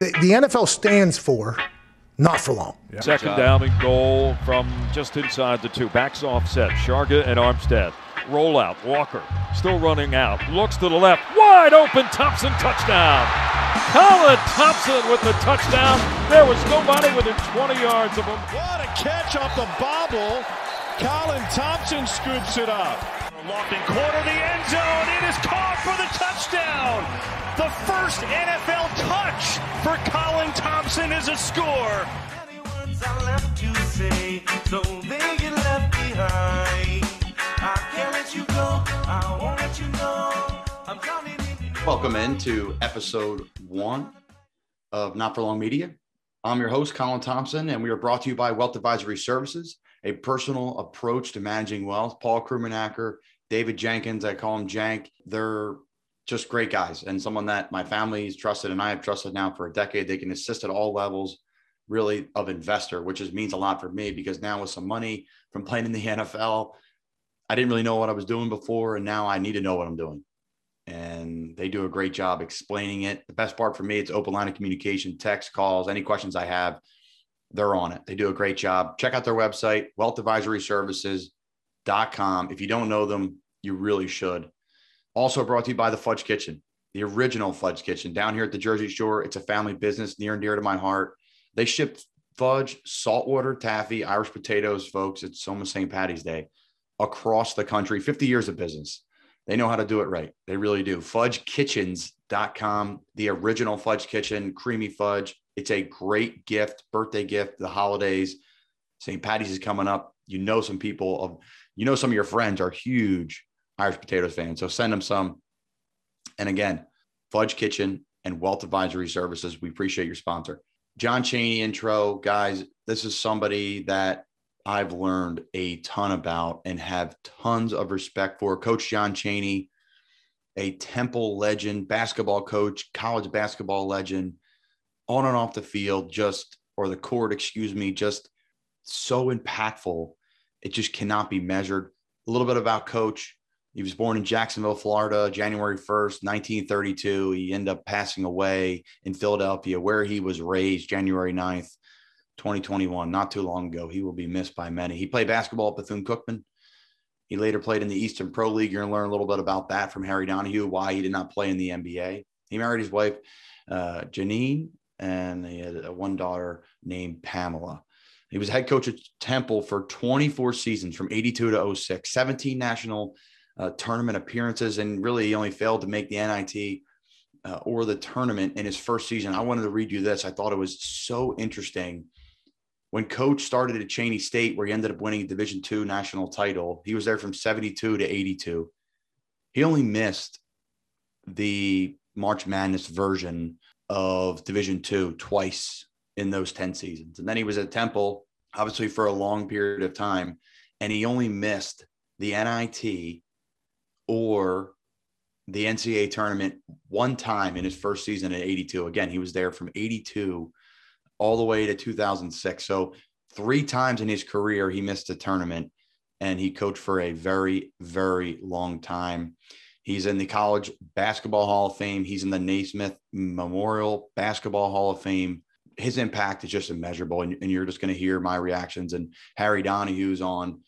The, the NFL stands for not for long. Yeah. Second down and goal from just inside the two. Backs offset. Sharga and Armstead. Rollout. Walker still running out. Looks to the left. Wide open. Thompson touchdown. Colin Thompson with the touchdown. There was nobody within 20 yards of him. What a catch off the bobble. Colin Thompson scoops it up. Lofting corner the end zone. It is caught for the touchdown. The first NFL touch for Colin Thompson is a score. Welcome into episode one of Not for Long Media. I'm your host, Colin Thompson, and we are brought to you by Wealth Advisory Services a personal approach to managing wealth. Paul Krummenacker, David Jenkins, I call him Jank. They're just great guys and someone that my family's trusted and I have trusted now for a decade. They can assist at all levels, really, of investor, which is, means a lot for me because now with some money from playing in the NFL, I didn't really know what I was doing before, and now I need to know what I'm doing. And they do a great job explaining it. The best part for me, it's open line of communication, text, calls, any questions I have they're on it. They do a great job. Check out their website, wealthadvisoryservices.com. If you don't know them, you really should. Also brought to you by the Fudge Kitchen, the original Fudge Kitchen down here at the Jersey Shore. It's a family business near and dear to my heart. They ship fudge, saltwater taffy, Irish potatoes, folks. It's almost St. Patty's Day across the country, 50 years of business. They know how to do it right. They really do. Fudgekitchens.com, the original Fudge Kitchen, creamy fudge it's a great gift, birthday gift, the holidays. St. Patty's is coming up. You know, some people of, you know, some of your friends are huge Irish potatoes fan. So send them some. And again, Fudge Kitchen and Wealth Advisory Services. We appreciate your sponsor. John Chaney intro, guys. This is somebody that I've learned a ton about and have tons of respect for. Coach John Chaney, a Temple legend, basketball coach, college basketball legend on and off the field, just or the court, excuse me, just so impactful. It just cannot be measured. A little bit about Coach. He was born in Jacksonville, Florida, January 1st, 1932. He ended up passing away in Philadelphia, where he was raised January 9th, 2021, not too long ago. He will be missed by many. He played basketball at Bethune Cookman. He later played in the Eastern Pro League. You're going to learn a little bit about that from Harry Donahue, why he did not play in the NBA. He married his wife, uh, Janine, and he had one daughter named Pamela. He was head coach at Temple for 24 seasons from 82 to 06, 17 national uh, tournament appearances, and really he only failed to make the NIT uh, or the tournament in his first season. I wanted to read you this. I thought it was so interesting. When coach started at Cheyney State, where he ended up winning a Division two national title, he was there from 72 to 82. He only missed the March Madness version of Division Two twice in those 10 seasons. And then he was at Temple, obviously, for a long period of time. And he only missed the NIT or the NCAA tournament one time in his first season at 82. Again, he was there from 82 all the way to 2006. So, three times in his career, he missed a tournament and he coached for a very, very long time. He's in the College Basketball Hall of Fame. He's in the Naismith Memorial Basketball Hall of Fame. His impact is just immeasurable, and, and you're just going to hear my reactions. And Harry Donahue's on,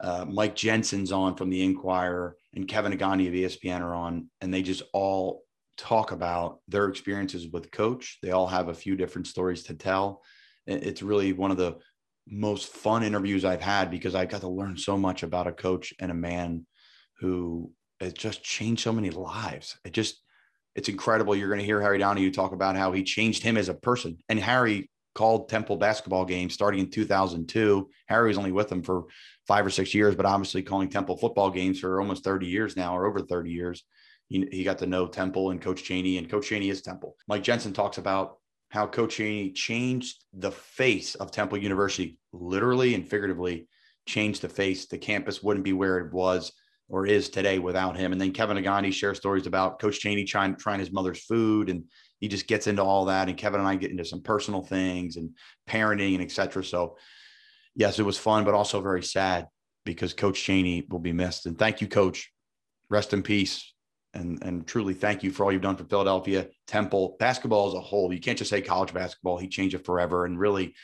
uh, Mike Jensen's on from the Inquirer, and Kevin Negandhi of ESPN are on, and they just all talk about their experiences with Coach. They all have a few different stories to tell. It's really one of the most fun interviews I've had because I got to learn so much about a coach and a man who has just changed so many lives. It just, it's incredible. You're going to hear Harry Donahue talk about how he changed him as a person. And Harry called Temple basketball games starting in 2002. Harry was only with them for five or six years, but obviously calling Temple football games for almost 30 years now or over 30 years. He, he got to know Temple and Coach Chaney, and Coach Chaney is Temple. Mike Jensen talks about how Coach Chaney changed the face of Temple University, literally and figuratively changed the face. The campus wouldn't be where it was or is today without him. And then Kevin Negandhi shares stories about Coach Chaney trying trying his mother's food, and he just gets into all that. And Kevin and I get into some personal things and parenting and etc. So, yes, it was fun, but also very sad because Coach Chaney will be missed. And thank you, Coach. Rest in peace. and and truly thank you for all you've done for Philadelphia, Temple, basketball as a whole. You can't just say college basketball. He changed it forever, and really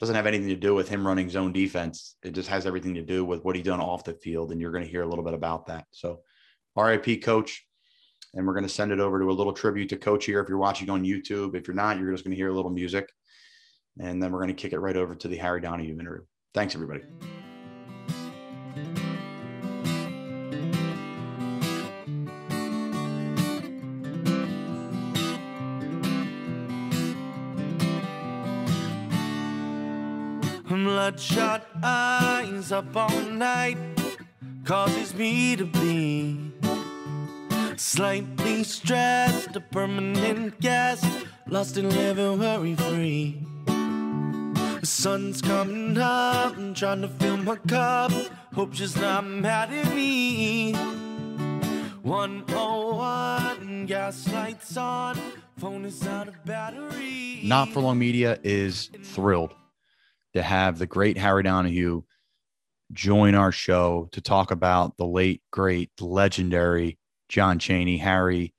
doesn't have anything to do with him running zone defense. It just has everything to do with what he done off the field, and you're going to hear a little bit about that. So, RIP, Coach, and we're going to send it over to a little tribute to Coach here. If you're watching on YouTube, if you're not, you're just going to hear a little music, and then we're going to kick it right over to the Harry Donahue interview. Thanks, everybody. bloodshot eyes up all night causes me to be slightly stressed, a permanent guest, lost and living worry free. The sun's coming up, I'm trying to fill my cup. Hope she's not mad at me. 101, gas lights on, phone is out of battery. Not for Long Media is thrilled to have the great Harry Donahue join our show to talk about the late, great, legendary John Chaney. Harry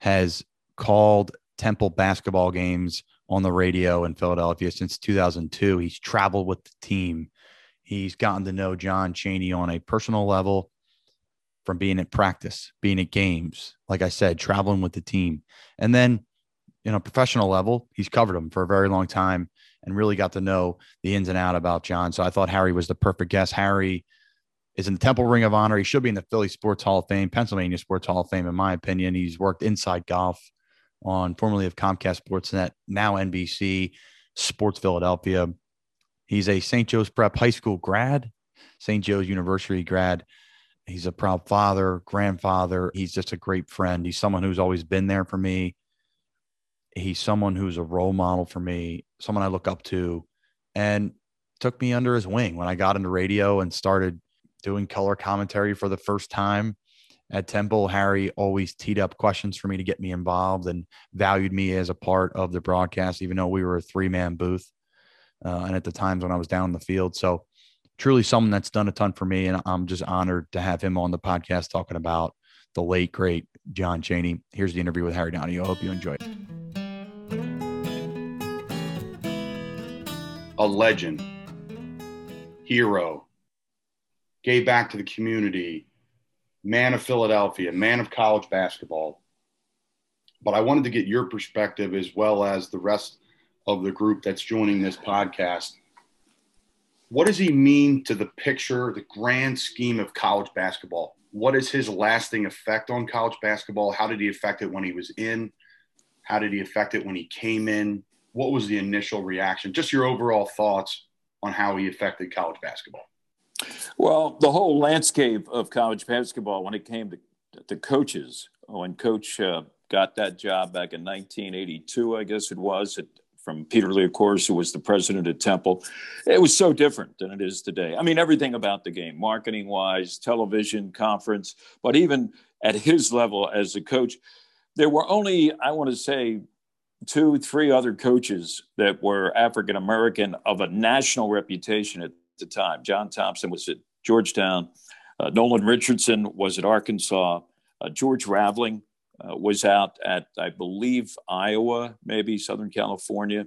has called Temple basketball games on the radio in Philadelphia since 2002. He's traveled with the team. He's gotten to know John Chaney on a personal level from being at practice, being at games, like I said, traveling with the team. And then, you know, professional level, he's covered him for a very long time and really got to know the ins and out about John. So I thought Harry was the perfect guest. Harry is in the Temple Ring of Honor. He should be in the Philly Sports Hall of Fame, Pennsylvania Sports Hall of Fame, in my opinion. He's worked inside golf on formerly of Comcast Sportsnet, now NBC Sports Philadelphia. He's a St. Joe's Prep High School grad, St. Joe's University grad. He's a proud father, grandfather. He's just a great friend. He's someone who's always been there for me he's someone who's a role model for me, someone I look up to, and took me under his wing when I got into radio and started doing color commentary for the first time at Temple. Harry always teed up questions for me to get me involved and valued me as a part of the broadcast, even though we were a three man booth. Uh, and at the times when I was down in the field. So, truly someone that's done a ton for me. And I'm just honored to have him on the podcast talking about the late, great John Chaney. Here's the interview with Harry Donahue. I hope you enjoy it. a legend, hero, gave back to the community, man of Philadelphia, man of college basketball. But I wanted to get your perspective as well as the rest of the group that's joining this podcast. What does he mean to the picture, the grand scheme of college basketball? What is his lasting effect on college basketball? How did he affect it when he was in? How did he affect it when he came in? what was the initial reaction? Just your overall thoughts on how he affected college basketball. Well, the whole landscape of college basketball when it came to the coaches, when Coach uh, got that job back in 1982, I guess it was, it, from Peter Lee, of course, who was the president at Temple, it was so different than it is today. I mean, everything about the game, marketing wise, television, conference, but even at his level as a coach, there were only, I want to say, two, three other coaches that were African American of a national reputation at the time. John Thompson was at Georgetown. Uh, Nolan Richardson was at Arkansas. Uh, George Raveling uh, was out at, I believe, Iowa, maybe Southern California.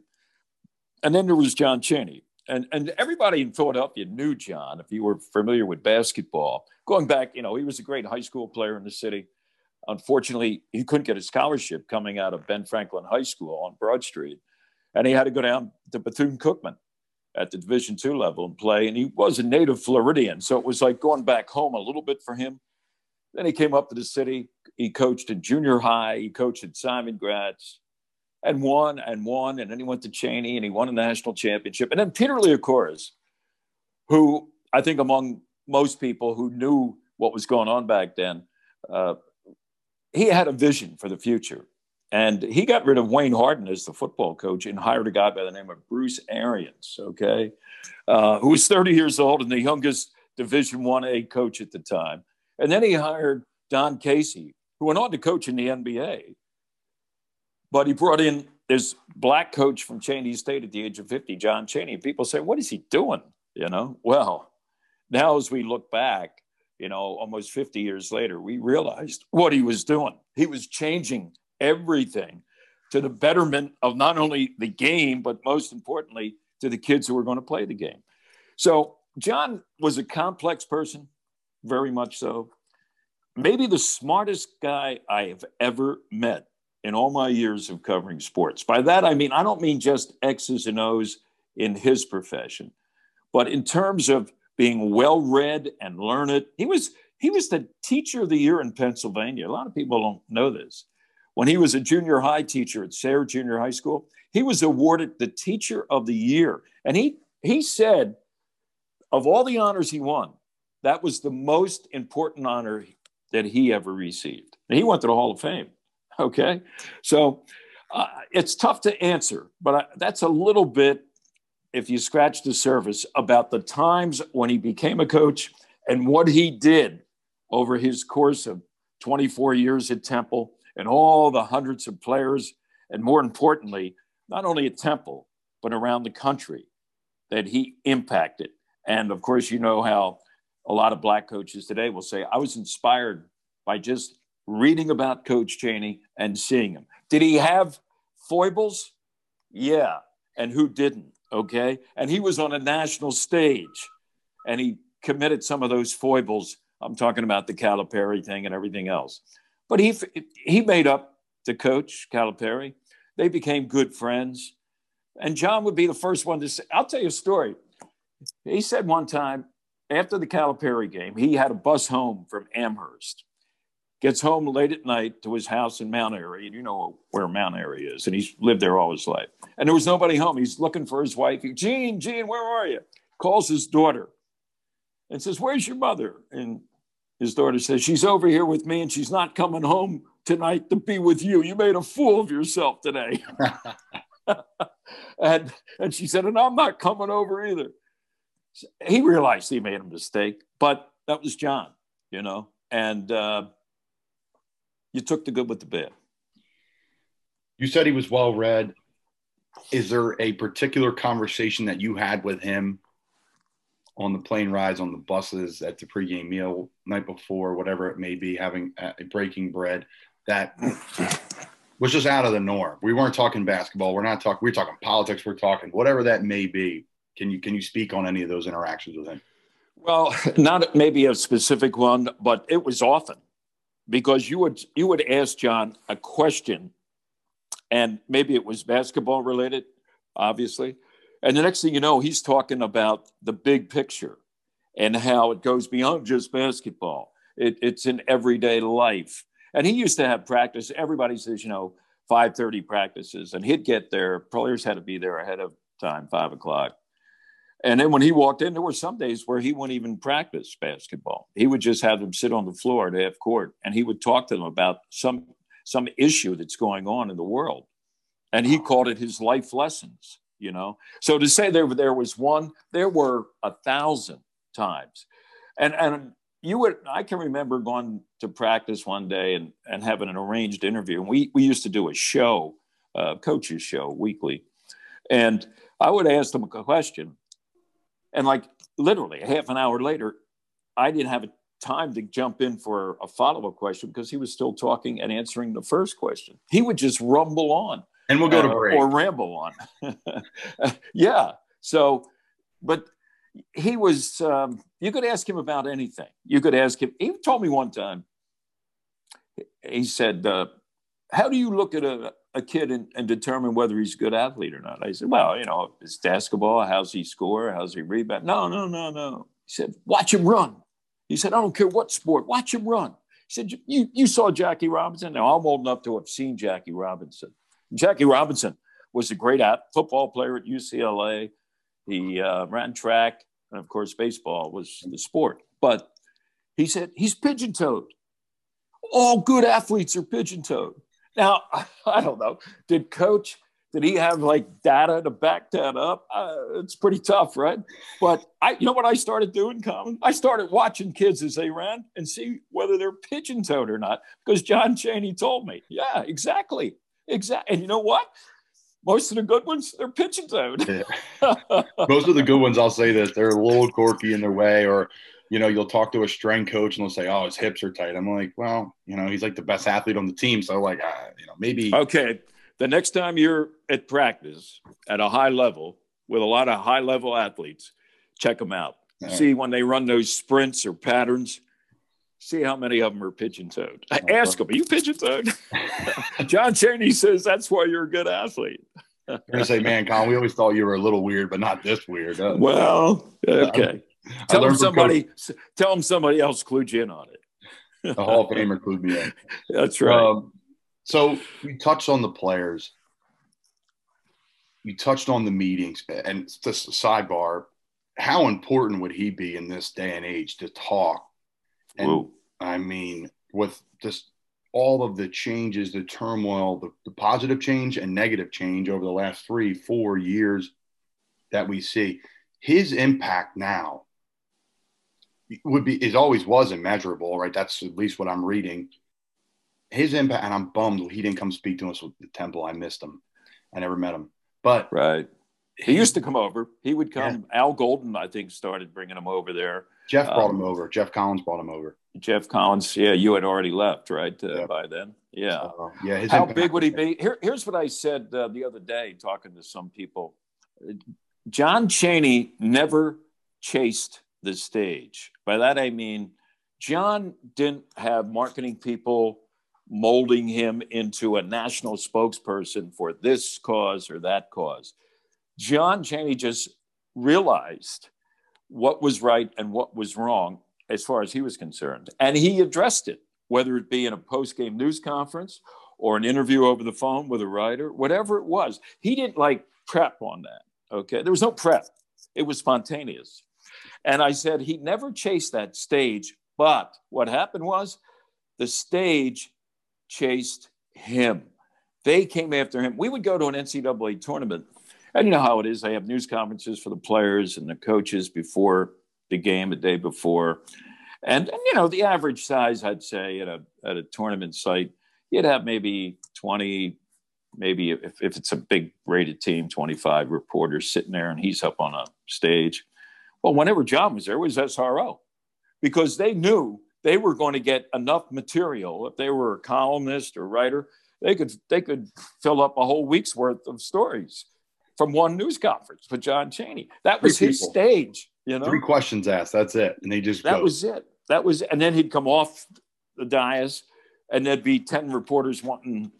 And then there was John Chaney. And, and everybody in Philadelphia knew John, if you were familiar with basketball. Going back, you know, he was a great high school player in the city. Unfortunately, he couldn't get a scholarship coming out of Ben Franklin High School on Broad Street, and he had to go down to Bethune Cookman at the Division two level and play. And he was a native Floridian, so it was like going back home a little bit for him. Then he came up to the city. He coached in junior high. He coached at Simon Gratz and won and won. And then he went to Cheyney and he won a national championship. And then Peter Liacouras, who I think among most people who knew what was going on back then, uh, he had a vision for the future. And he got rid of Wayne Hardin as the football coach and hired a guy by the name of Bruce Arians, okay, uh, who was 30 years old and the youngest Division One A coach at the time. And then he hired Don Casey, who went on to coach in the NBA. But he brought in this black coach from Cheyney State at the age of 50, John Chaney. People say, what is he doing? You know, well, now as we look back, you know, almost 50 years later, we realized what he was doing. He was changing everything to the betterment of not only the game, but most importantly, to the kids who were going to play the game. So John was a complex person, very much so. Maybe the smartest guy I have ever met in all my years of covering sports. By that, I mean, I don't mean just X's and O's in his profession, but in terms of being well read and learned, he was he was the teacher of the year in Pennsylvania. A lot of people don't know this. When he was a junior high teacher at Sayre Junior High School, he was awarded the teacher of the year. And he he said of all the honors he won, that was the most important honor that he ever received. And he went to the Hall of Fame. Okay. So uh, it's tough to answer, but I, that's a little bit, if you scratch the surface, about the times when he became a coach and what he did over his course of 24 years at Temple and all the hundreds of players, and more importantly, not only at Temple, but around the country that he impacted. And of course, you know how a lot of black coaches today will say, I was inspired by just reading about Coach Chaney and seeing him. Did he have foibles? Yeah. And who didn't? Okay. And he was on a national stage and he committed some of those foibles. I'm talking about the Calipari thing and everything else. But he, he made up to coach Calipari. They became good friends. And John would be the first one to say, I'll tell you a story. He said one time after the Calipari game, he had a bus home from Amherst gets home late at night to his house in Mount Airy. And you know where Mount Airy is. And he's lived there all his life. And there was nobody home. He's looking for his wife. Gene, Gene, where are you? Calls his daughter and says, Where's your mother? And his daughter says, She's over here with me and she's not coming home tonight to be with you. You made a fool of yourself today. and, and she said, And I'm not coming over either. He realized he made a mistake, but that was John, you know. And uh, you took the good with the bad. You said he was well read. Is there a particular conversation that you had with him on the plane rides, on the buses, at the pregame meal, night before, whatever it may be, having a breaking bread that was just out of the norm? We weren't talking basketball. We're not talking. We're talking politics. We're talking whatever that may be. Can you can you speak on any of those interactions with him? Well, not maybe a specific one, but it was often because you would you would ask John a question, and maybe it was basketball related, obviously, and the next thing you know, he's talking about the big picture and how it goes beyond just basketball. It, it's in everyday life. And he used to have practice. Everybody says, you know, 5:30 practices, and he'd get there. Players had to be there ahead of time, five o'clock. And then when he walked in, there were some days where he wouldn't even practice basketball. He would just have them sit on the floor at half court and he would talk to them about some some issue that's going on in the world. And he called it his life lessons, you know. So to say there there was one, there were a thousand times. And and you would I can remember going to practice one day and, and having an arranged interview. And we we used to do a show, uh, a coaches show weekly. And I would ask them a question and like literally a half an hour later, I didn't have time to jump in for a follow up question because he was still talking and answering the first question. He would just rumble on. And we'll go to uh, break. Or ramble on. yeah. So, but he was, um, you could ask him about anything. You could ask him. He told me one time, he said, uh, How do you look at a, a kid and, and, determine whether he's a good athlete or not. I said, well, you know, it's basketball. How's he score? How's he rebound? No, no, no, no. He said, watch him run. He said, I don't care what sport, watch him run. He said, you, you saw Jackie Robinson? Now, I'm old enough to have seen Jackie Robinson. Jackie Robinson was a great at, football player at UCLA. He uh, ran track, and of course, baseball was the sport. But he said, he's pigeon toed. All good athletes are pigeon toed. Now, I don't know. Did coach, did he have like data to back that up? Uh, it's pretty tough, right? But I, you know what I started doing, Colin? I started watching kids as they ran and see whether they're pigeon toed or not because John Chaney told me. Yeah, exactly. Exactly. And you know what? Most of the good ones, they're pigeon toed. yeah. Most of the good ones, I'll say this, they're a little quirky in their way or you know, you'll talk to a strength coach and they'll say, "Oh, his hips are tight." I'm like, "Well, you know, he's like the best athlete on the team, so like, uh, you know, maybe." Okay, the next time you're at practice at a high level with a lot of high level athletes, check them out. All See when they run those sprints or patterns. See how many of them are pigeon toed. I Ask them, are you pigeon toed? John Chaney says that's why you're a good athlete. You're gonna say, "Man, Colin, we always thought you were a little weird, but not this weird." Well, okay. I Tell them learned from somebody. Tell them somebody else clued you in on it. The Hall of Famer clued me in. That's right. Um, so we touched on the players. You touched on the meetings, and just a sidebar. How important would he be in this day and age to talk? And Whoa. I mean, with just all of the changes, the turmoil, the, the positive change and negative change over the last three, four years that we see, his impact now would be is always was immeasurable, right? That's at least what I'm reading. His impact, and I'm bummed he didn't come speak to us with the temple. I missed him. I never met him. But Right. He used to come over. He would come. Al Golden, I think, started bringing him over there. Geoff brought Um, him over. Geoff Collins brought him over. Geoff Collins, yeah, you had already left, right? Uh, Yeah. By then, yeah. Uh, yeah. How big would he be? Here, here's what I said uh, the other day, talking to some people. John Chaney never chased the stage. By that I mean, John didn't have marketing people molding him into a national spokesperson for this cause or that cause. John Chaney just realized what was right and what was wrong as far as he was concerned. And he addressed it, whether it be in a post game news conference or an interview over the phone with a writer, whatever it was. He didn't like prep on that. Okay. There was no prep, it was spontaneous. And I said he never chased that stage. But what happened was the stage chased him. They came after him. We would go to an NCAA tournament, and you know how it is. They have news conferences for the players and the coaches before the game, a day before. And, and you know, the average size, I'd say, at a, at a tournament site, you'd have maybe 20, maybe if, if it's a big rated team, 25 reporters sitting there and he's up on a stage. Well, whenever John was there, it was SRO because they knew they were going to get enough material. If they were a columnist or writer, they could they could fill up a whole week's worth of stories from one news conference with John Chaney. That was Three his people. stage, you know. Three questions asked. That's it. And they just That go. was it. That was, and then he'd come off the dais, and there'd be ten reporters wanting,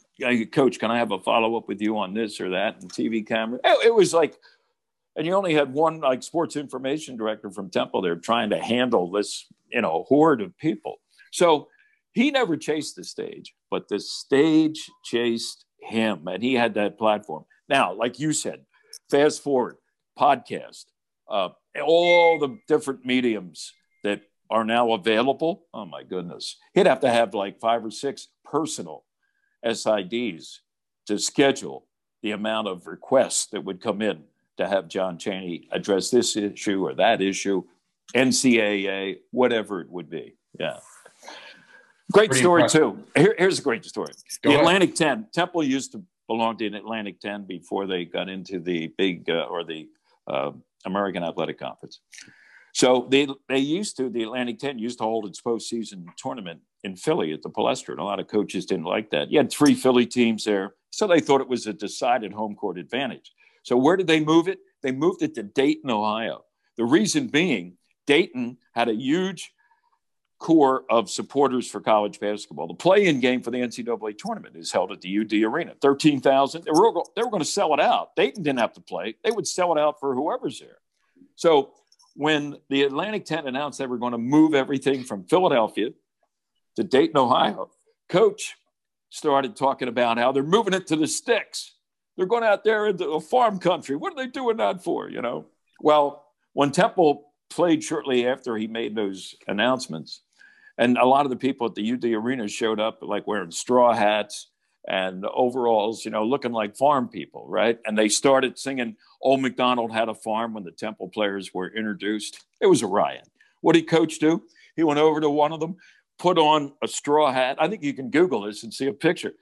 "Coach, can I have a follow up with you on this or that?" And TV camera. It, it was like, and you only had one like sports information director from Temple there trying to handle this, you know, horde of people. So he never chased the stage, but the stage chased him, and he had that platform. Now, like you said, fast forward, podcast, uh, all the different mediums that are now available. Oh my goodness. He'd have to have like five or six personal SIDs to schedule the amount of requests that would come in to have John Chaney address this issue or that issue, NCAA, whatever it would be. Yeah. Great Pretty story, impressive. too. Here- here's a great story. Go the ahead. Atlantic 10, Temple used to belong in Atlantic 10 before they got into the big uh, or the uh, American Athletic Conference. So they they used to the Atlantic 10 used to hold its postseason tournament in Philly at the Palestra, and a lot of coaches didn't like that. You had three Philly teams there, so they thought it was a decided home court advantage. So where did they move it? They moved it to Dayton, Ohio. The reason being, Dayton had a huge core of supporters for college basketball. The play-in game for the NCAA tournament is held at the UD Arena. Thirteen thousand. They were they were going to sell it out. Dayton didn't have to play. They would sell it out for whoever's there. So when the Atlantic 10 announced they were going to move everything from Philadelphia to Dayton, Ohio, Coach started talking about how they're moving it to the sticks. They're going out there into a farm country. What are they doing that for? You know. Well, when Temple played shortly after he made those announcements, and a lot of the people at the UD Arena showed up like wearing straw hats and overalls, you know, looking like farm people, right? And they started singing Old McDonald Had a Farm when the Temple players were introduced. It was a riot. What did coach do? He went over to one of them, put on a straw hat. I think you can Google this and see a picture.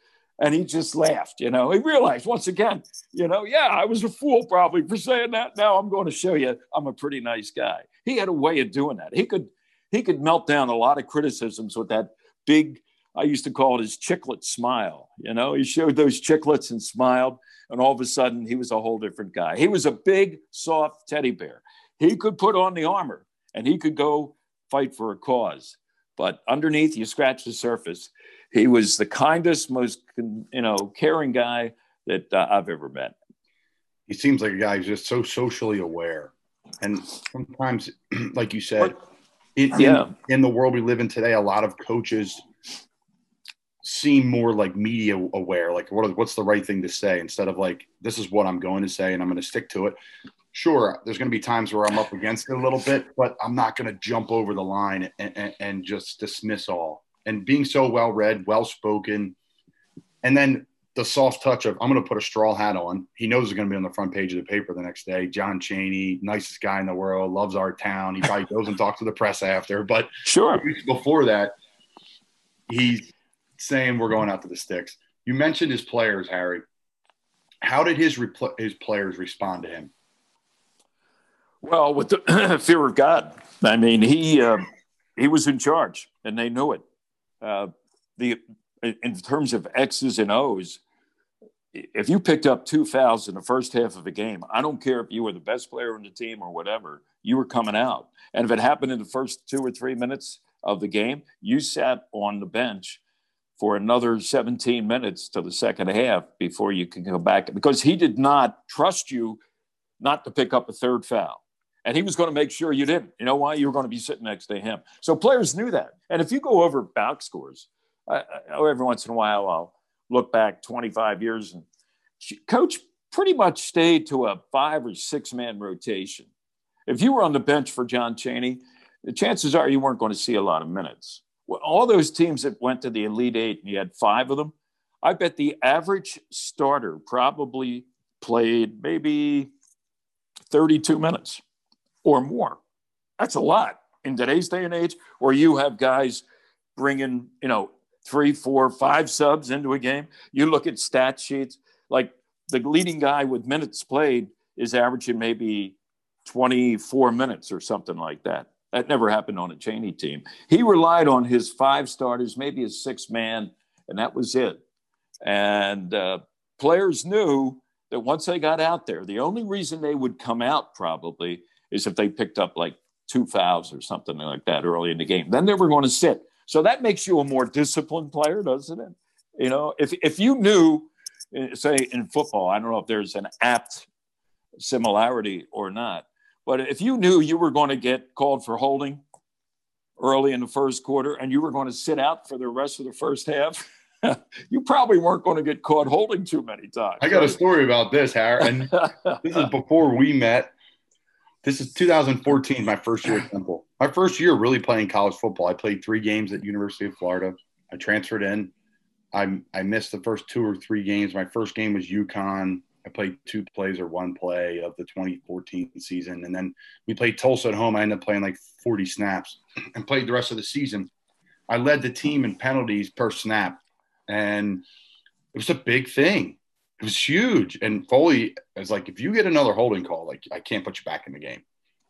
And he just laughed, you know. He realized once again, you know, yeah, I was a fool probably for saying that. Now I'm going to show you I'm a pretty nice guy. He had a way of doing that. He could he could melt down a lot of criticisms with that big, I used to call it his chiclet smile. You know, he showed those chiclets and smiled, and all of a sudden he was a whole different guy. He was a big, soft teddy bear. He could put on the armor and he could go fight for a cause. But underneath, you scratch the surface. He was the kindest, most you know, caring guy that uh, I've ever met. He seems like a guy who's just so socially aware, and sometimes, like you said, in, yeah. in, in the world we live in today, a lot of coaches seem more like media aware like what, what's the right thing to say instead of like this is what i'm going to say and i'm going to stick to it sure there's going to be times where i'm up against it a little bit but i'm not going to jump over the line and, and, and just dismiss all and being so well read well spoken and then the soft touch of i'm going to put a straw hat on he knows it's going to be on the front page of the paper the next day john chaney nicest guy in the world loves our town he probably goes and talks to the press after but sure before that he's saying we're going out to the sticks. You mentioned his players, Harry. How did his repl- his players respond to him? Well, with the fear of God. I mean, he uh, he was in charge, and they knew it. Uh, the in terms of X's and O's, if you picked up two fouls in the first half of a game, I don't care if you were the best player on the team or whatever, you were coming out. And if it happened in the first two or three minutes of the game, you sat on the bench for another 17 minutes to the second half before you can go back because he did not trust you not to pick up a third foul. And he was going to make sure you didn't. You know why? You were going to be sitting next to him. So players knew that. And if you go over box scores, I, I, every once in a while I'll look back 25 years and coach pretty much stayed to a five or six man rotation. If you were on the bench for John Chaney, the chances are you weren't going to see a lot of minutes all those teams that went to the Elite Eight, and you had five of them, I bet the average starter probably played maybe 32 minutes or more. That's a lot in today's day and age, where you have guys bringing, you know, three, four, five subs into a game. You look at stat sheets, like the leading guy with minutes played is averaging maybe 24 minutes or something like that. That never happened on a Chaney team. He relied on his five starters, maybe his six man, and that was it. And uh, players knew that once they got out there, the only reason they would come out probably is if they picked up like two fouls or something like that early in the game. Then they were going to sit. So that makes you a more disciplined player, doesn't it? You know, if if you knew, uh, say in football, I don't know if there's an apt similarity or not but if you knew you were going to get called for holding early in the first quarter and you were going to sit out for the rest of the first half, you probably weren't going to get caught holding too many times. I got a story about this, Harry, and this is before we met. This is 2014, my first year at Temple. My first year really playing college football. I played three games at University of Florida. I transferred in. I, I missed the first two or three games. My first game was UConn. I played two plays or one play of the 2014 season. And then we played Tulsa at home. I ended up playing like 40 snaps and played the rest of the season. I led the team in penalties per snap. And it was a big thing. It was huge. And Foley was like, if you get another holding call, like I can't put you back in the game.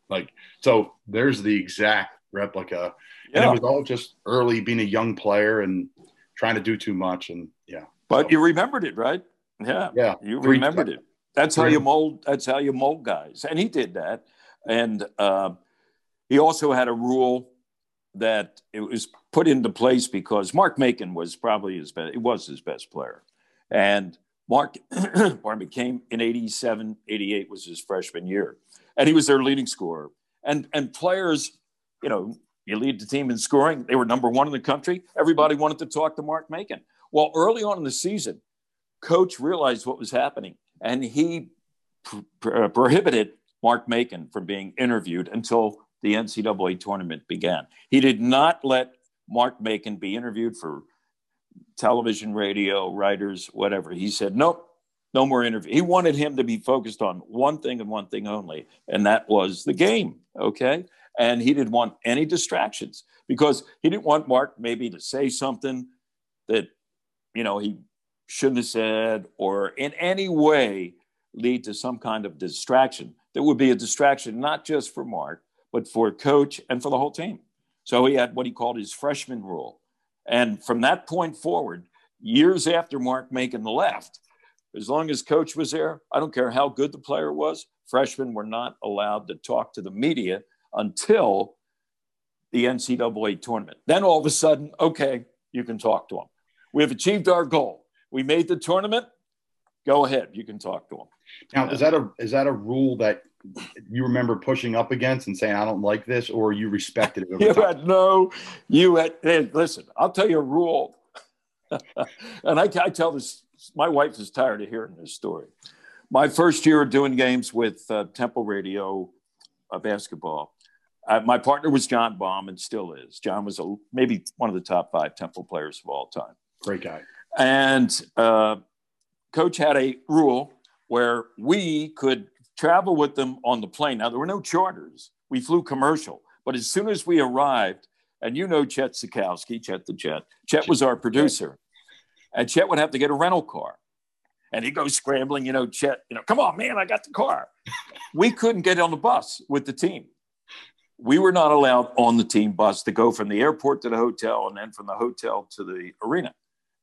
Like, so there's the exact replica. Yeah. And it was all just early being a young player and trying to do too much. And yeah. But so. you remembered it, right? Yeah, yeah. You remembered it. That's how you mold. That's how you mold guys, and he did that. And uh, he also had a rule that it was put into place because Mark Macon was probably his best. It was his best player, and Mark, pardon me, came in 87, 88 was his freshman year, and he was their leading scorer. And and players, you know, you lead the team in scoring. They were number one in the country. Everybody wanted to talk to Mark Macon. Well, early on in the season, coach realized what was happening and he pr- uh, prohibited Mark Macon from being interviewed until the NCAA tournament began. He did not let Mark Macon be interviewed for television, radio, writers, whatever. He said, nope, no more interview. He wanted him to be focused on one thing and one thing only, and that was the game. Okay. And he didn't want any distractions because he didn't want Mark maybe to say something that, you know, he shouldn't have said or in any way lead to some kind of distraction that would be a distraction not just for Mark, but for coach and for the whole team. So he had what he called his freshman rule. And from that point forward, years after Mark Macon left, as long as coach was there, I don't care how good the player was, freshmen were not allowed to talk to the media until the NCAA tournament. Then all of a sudden, okay, you can talk to them. We have achieved our goal. We made the tournament. Go ahead, you can talk to them. Now, is that a is that a rule that you remember pushing up against and saying I don't like this, or you respected it? you time? had no, you had. Hey, listen, I'll tell you a rule, and I, I tell this. My wife is tired of hearing this story. My first year of doing games with uh, Temple Radio uh, basketball, uh, my partner was John Baum and still is. John was a, maybe one of the top five Temple players of all time. Great guy. And uh, coach had a rule where we could travel with them on the plane. Now, there were no charters, we flew commercial. But as soon as we arrived, and you know Chet Sikowski, Chet the Jet, Chet was our producer. And Chet would have to get a rental car. And he goes scrambling, you know, Chet, you know, come on, man, I got the car. we couldn't get on the bus with the team we were not allowed on the team bus to go from the airport to the hotel and then from the hotel to the arena.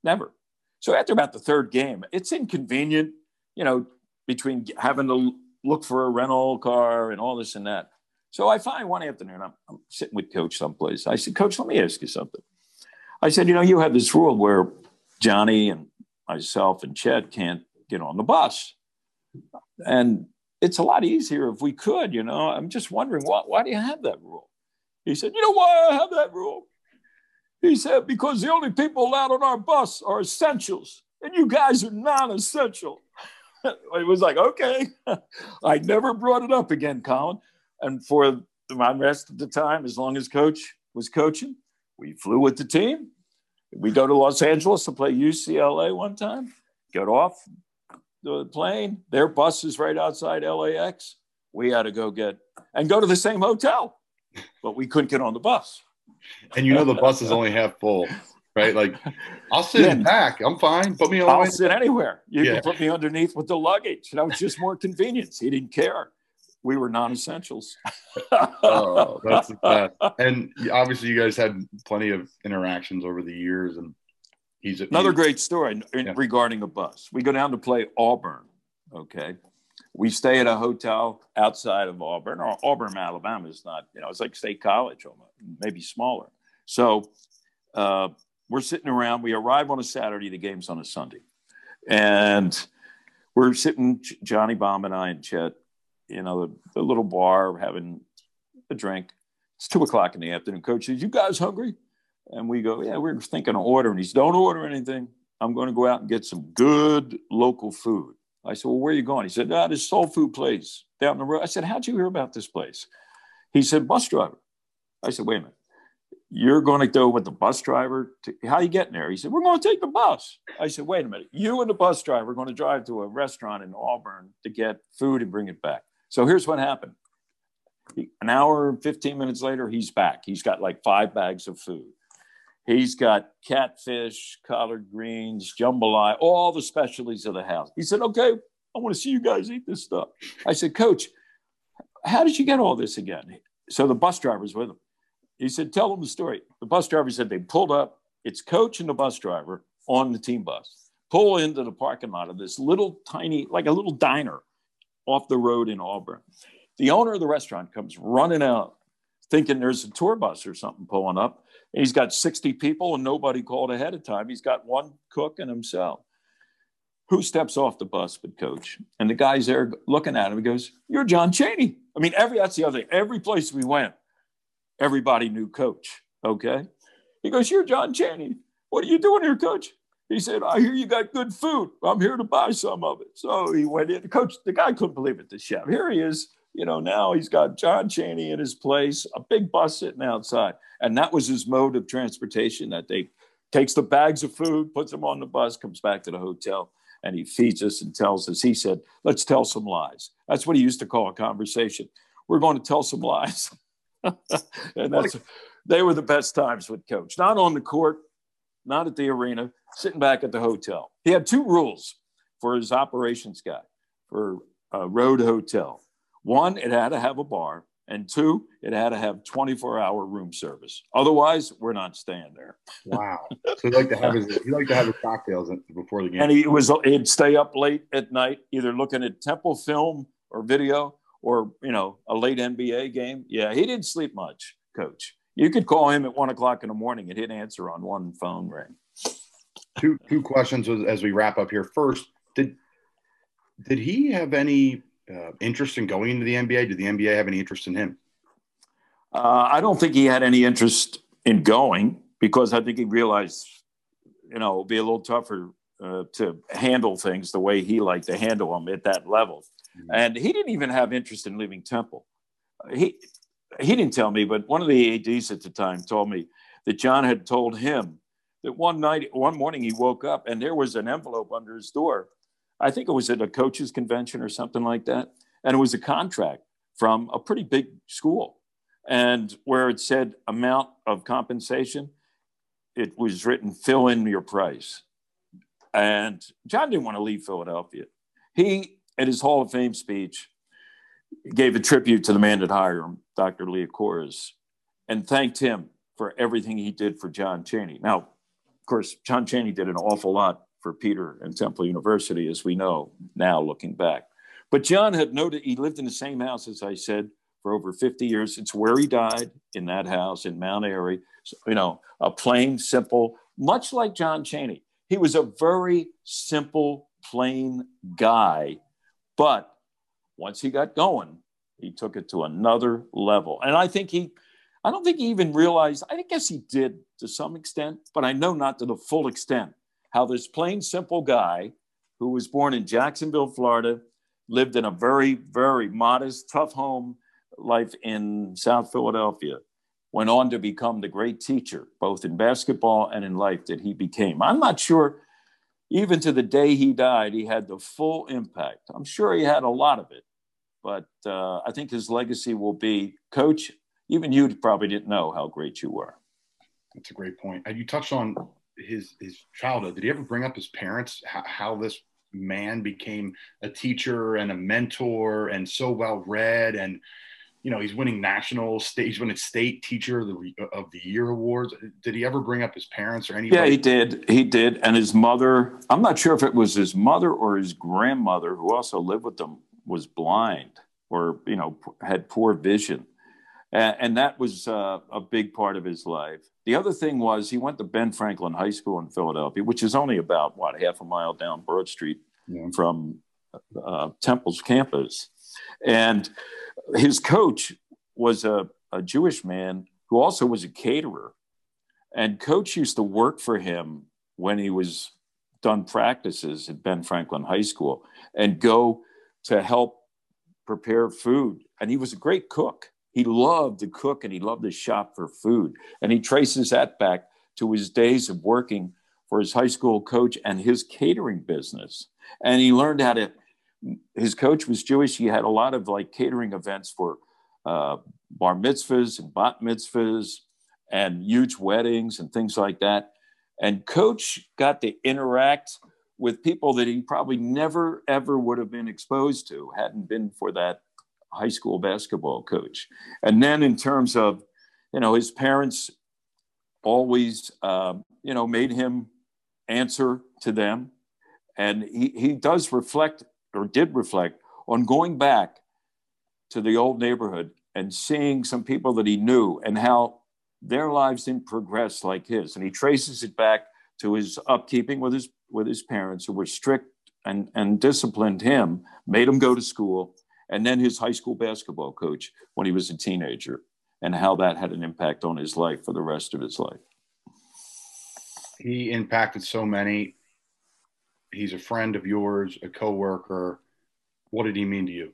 Never. So after about the third game, it's inconvenient, you know, between having to look for a rental car and all this and that. So I find one afternoon, I'm, I'm sitting with coach someplace. I said, Coach, let me ask you something. I said, you know, you have this rule where Johnny and myself and Chet can't get on the bus. And it's a lot easier if we could, you know. I'm just wondering why, why do you have that rule? He said, You know why I have that rule? He said, Because the only people allowed on our bus are essentials, and you guys are non essential. It was like, Okay. I never brought it up again, Colin. And for my rest of the time, as long as coach was coaching, we flew with the team. We go to Los Angeles to play UCLA one time, get off, the plane. Their bus is right outside LAX. We had to go get and go to the same hotel, but we couldn't get on the bus. And you know the bus is only half full, right? Like, I'll sit yeah. in back. I'm fine. Put me on. I'll sit anywhere. You yeah. can put me underneath with the luggage. That was just more convenience. He didn't care. We were non-essentials. oh, that's the best. And obviously, you guys had plenty of interactions over the years, and He's another he's, great story yeah. regarding a bus. We go down to play Auburn. Okay. We stay at a hotel outside of Auburn, or Auburn, Alabama is not, you know, it's like State College, almost, maybe smaller. So uh, we're sitting around. We arrive on a Saturday, the game's on a Sunday. And we're sitting, Johnny Baum and I and Chet, you know, the, the little bar having a drink. It's two o'clock in the afternoon. Coach says, You guys hungry? And we go, yeah, we're thinking of ordering. He's, don't order anything. I'm going to go out and get some good local food. I said, well, where are you going? He said, ah, this soul food place down the road. I said, how'd you hear about this place? He said, bus driver. I said, wait a minute. You're going to go with the bus driver? To, how you getting there? He said, we're going to take the bus. I said, wait a minute. You and the bus driver are going to drive to a restaurant in Auburn to get food and bring it back. So here's what happened. An hour, 15 minutes later, he's back. He's got like five bags of food. He's got catfish, collard greens, jambalaya, all the specialties of the house. He said, Okay, I want to see you guys eat this stuff. I said, Coach, how did you get all this again? So the bus driver's with him. He said, Tell them the story. The bus driver said they pulled up. It's coach and the bus driver on the team bus. Pull into the parking lot of this little tiny, like a little diner off the road in Auburn. The owner of the restaurant comes running out, thinking there's a tour bus or something pulling up. He's got 60 people and nobody called ahead of time. He's got one cook and himself. Who steps off the bus but coach? And the guy's there looking at him. He goes, You're John Chaney. I mean, every that's the other thing. Every place we went, everybody knew coach. Okay. He goes, You're John Chaney. What are you doing here, coach? He said, I hear you got good food. I'm here to buy some of it. So he went in. The coach, the guy couldn't believe it, the chef. Here he is. You know, now he's got John Chaney in his place, a big bus sitting outside. And that was his mode of transportation that they takes the bags of food, puts them on the bus, comes back to the hotel, and he feeds us and tells us. He said, let's tell some lies. That's what he used to call a conversation. We're going to tell some lies. and that's they were the best times with coach. Not on the court, not at the arena, sitting back at the hotel. He had two rules for his operations guy for a road hotel. One, it had to have a bar, And two, it had to have 24 hour room service. Otherwise, we're not staying there. Wow. So he liked to have his he liked to have his cocktails before the game. And he was he'd stay up late at night, either looking at Temple film or video or you know, a late NBA game. Yeah, he didn't sleep much, coach. You could call him at one o'clock in the morning and he'd answer on one phone ring. Two two questions as we wrap up here. First, did did he have any uh, interest in going into the NBA? Did the NBA have any interest in him? Uh, I don't think he had any interest in going because I think he realized, you know, it'd be a little tougher uh, to handle things the way he liked to handle them at that level. Mm-hmm. And he didn't even have interest in leaving Temple. He he didn't tell me, but one of the ads at the time told me that John had told him that one night, one morning, he woke up and there was an envelope under his door I think it was at a coaches convention or something like that. And it was a contract from a pretty big school. And where it said amount of compensation, it was written fill in your price. And John didn't want to leave Philadelphia. He, at his Hall of Fame speech, gave a tribute to the man that hired him, Dr. Liacouras, and thanked him for everything he did for John Chaney. Now, of course, John Chaney did an awful lot for Peter and Temple University, as we know now looking back. But John had noted he lived in the same house, as I said, for over 50 years. It's where he died in that house in Mount Airy. So, you know, a plain, simple, much like John Chaney. He was a very simple, plain guy. But once he got going, he took it to another level. And I think he, I don't think he even realized, I guess he did to some extent, but I know not to the full extent how this plain, simple guy who was born in Jacksonville, Florida, lived in a very, very modest, tough home life in South Philadelphia, went on to become the great teacher, both in basketball and in life that he became. I'm not sure, even to the day he died, he had the full impact. I'm sure he had a lot of it, but uh, I think his legacy will be coach, even you probably didn't know how great you were. That's a great point. You touched on his his childhood did he ever bring up his parents how, how, this man became a teacher and a mentor and so well read and you know he's winning national state he's winning state teacher of the, of the year awards. Did he ever bring up his parents or anybody yeah he did. He did. And his mother i'm not sure if it was his mother or his grandmother who also lived with them was blind or you know had poor vision. And, and that was uh, a big part of his life. The other thing was he went to Ben Franklin High School in Philadelphia, which is only about what half a mile down Broad Street yeah. from uh, Temple's campus, and his coach was a, a Jewish man who also was a caterer, and coach used to work for him when he was done practices at Ben Franklin High School and go to help prepare food. And he was a great cook. He loved to cook and he loved to shop for food. And he traces that back to his days of working for his high school coach and his catering business. And he learned how to, his coach was Jewish. He had a lot of like catering events for uh, bar mitzvahs and bat mitzvahs and huge weddings and things like that. And coach got to interact with people that he probably never ever would have been exposed to hadn't been for that high school basketball coach. And then in terms of, you know, his parents always, uh, you know, made him answer to them. And he, he does reflect or did reflect on going back to the old neighborhood and seeing some people that he knew and how their lives didn't progress like his. And he traces it back to his upkeeping with his with his parents who were strict and, and disciplined him, made him go to school, and then his high school basketball coach when he was a teenager and how that had an impact on his life for the rest of his life. He impacted so many. He's a friend of yours, a coworker. What did he mean to you?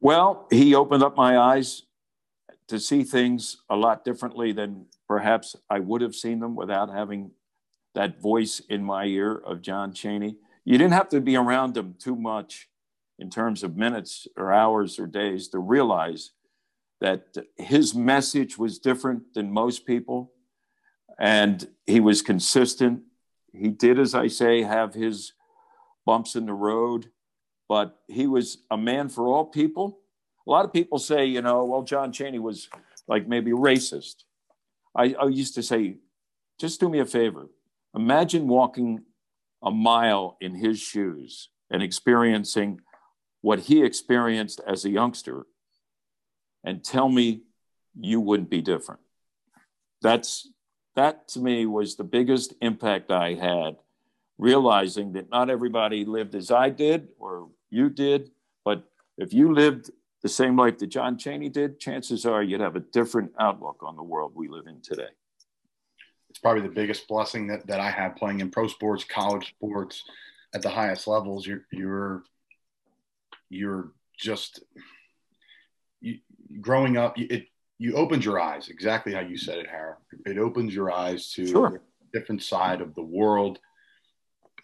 Well, he opened up my eyes to see things a lot differently than perhaps I would have seen them without having that voice in my ear of John Chaney. You didn't have to be around him too much in terms of minutes or hours or days to realize that his message was different than most people and he was consistent. He did, as I say, have his bumps in the road, but he was a man for all people. A lot of people say, you know, well, John Chaney was like maybe racist. I, I used to say, just do me a favor. Imagine walking a mile in his shoes and experiencing what he experienced as a youngster and tell me you wouldn't be different. That's that to me was the biggest impact I had, realizing that not everybody lived as I did or you did, but if you lived the same life that John Chaney did, chances are you'd have a different outlook on the world we live in today. It's probably the biggest blessing that, that I have playing in pro sports, college sports at the highest levels. You're you're you're just you, growing up. It you opened your eyes exactly how you said it, Harry. It opens your eyes to Sure. a different side of the world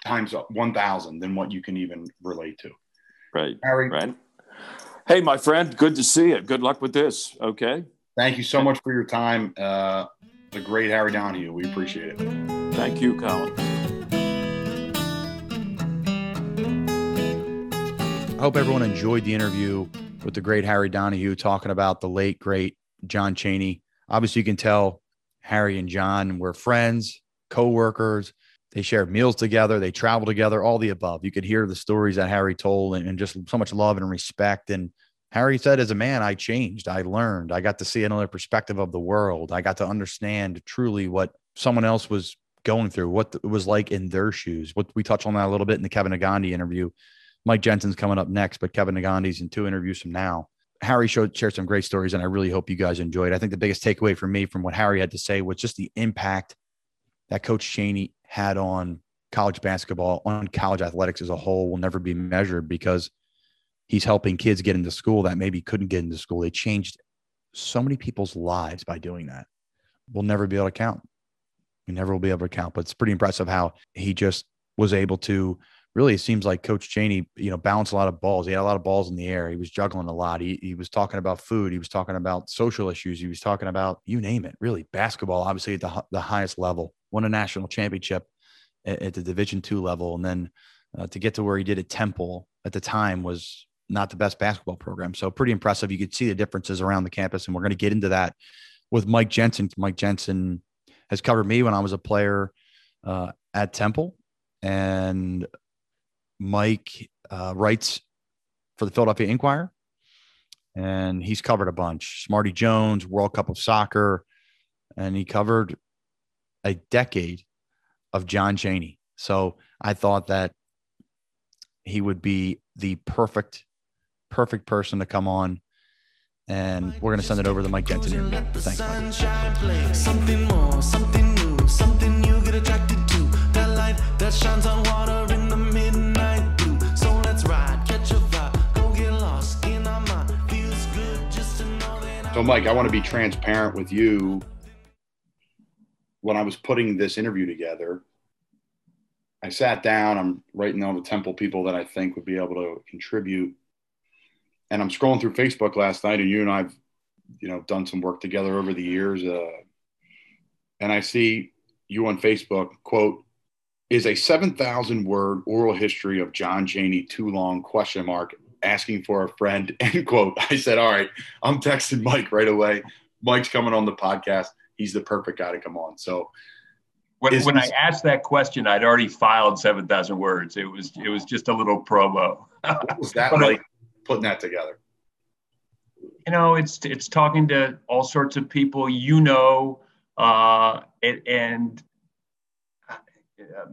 times one thousand than what you can even relate to. Right. Harry, Right. Hey, my friend, good to see you. Good luck with this. Okay. thank you so much for your time. Uh, the great Harry Donahue. We appreciate it. Thank you, Colin. I hope everyone enjoyed the interview with the great Harry Donahue talking about the late, great John Chaney. Obviously, you can tell Harry and John were friends, co workers. They shared meals together, they traveled together, all the above. You could hear the stories that Harry told and, and just so much love and respect. And Harry said, as a man, I changed, I learned, I got to see another perspective of the world. I got to understand truly what someone else was going through, what it was like in their shoes. What we touched on that a little bit in the Kevin Negandhi interview. Mike Jensen's coming up next, but Kevin Negandhi's in two interviews from now. Harry showed shared some great stories, and I really hope you guys enjoyed. I think the biggest takeaway for me from what Harry had to say was just the impact that Coach Chaney had on college basketball, on college athletics as a whole, will never be measured because he's helping kids get into school that maybe couldn't get into school. They changed so many people's lives by doing that. We'll never be able to count. We never will be able to count. But it's pretty impressive how he just was able to really it seems like Coach Chaney, you know, balanced a lot of balls. He had a lot of balls in the air. He was juggling a lot. He, he was talking about food. He was talking about social issues. He was talking about you name it, really basketball, obviously at the, the highest level, won a national championship at, at the division two level. And then uh, to get to where he did at Temple at the time was not the best basketball program. So pretty impressive. You could see the differences around the campus. And we're going to get into that with Mike Jensen. Mike Jensen has covered me when I was a player uh, at Temple and Mike uh, writes for the Philadelphia Inquirer, and he's covered a bunch. Smarty Jones, World Cup of Soccer, and he covered a decade of John Chaney. So I thought that he would be the perfect, perfect person to come on. And we're going to send it over to Mike Jensen. Thanks, Mike. Something more, something new, something you get attracted to. That light that shines on water So, Mike, I want to be transparent with you. When I was putting this interview together, I sat down. I'm writing down the Temple people that I think would be able to contribute. And I'm scrolling through Facebook last night, and you and I've, you know, done some work together over the years. Uh, and I see you on Facebook quote is a 7,000 word oral history of John Chaney too long question mark asking for a friend end quote. I said, all right, I'm texting Mike right away. Mike's coming on the podcast. He's the perfect guy to come on. So When, Is- when I asked that question, I'd already filed seven thousand words. It was it was just a little promo. what was that like putting that together? you know, it's it's talking to all sorts of people you know, uh, and, and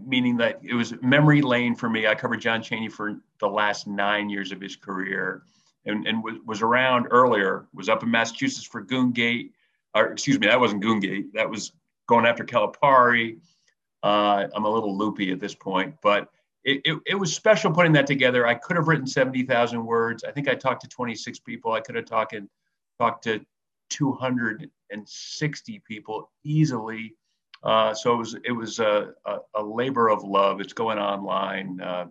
meaning that it was memory lane for me. I covered John Chaney for the last nine years of his career, and and was, was around earlier. Was up in Massachusetts for Goongate, or excuse me, that wasn't Goongate. That was going after Calipari. Uh, I'm a little loopy at this point, but it, it, it was special putting that together. I could have written 70,000 words. I think I talked to 26 people. I could have talked, and, talked to 260 people easily. Uh, so it was it was a, a, a labor of love. It's going online uh,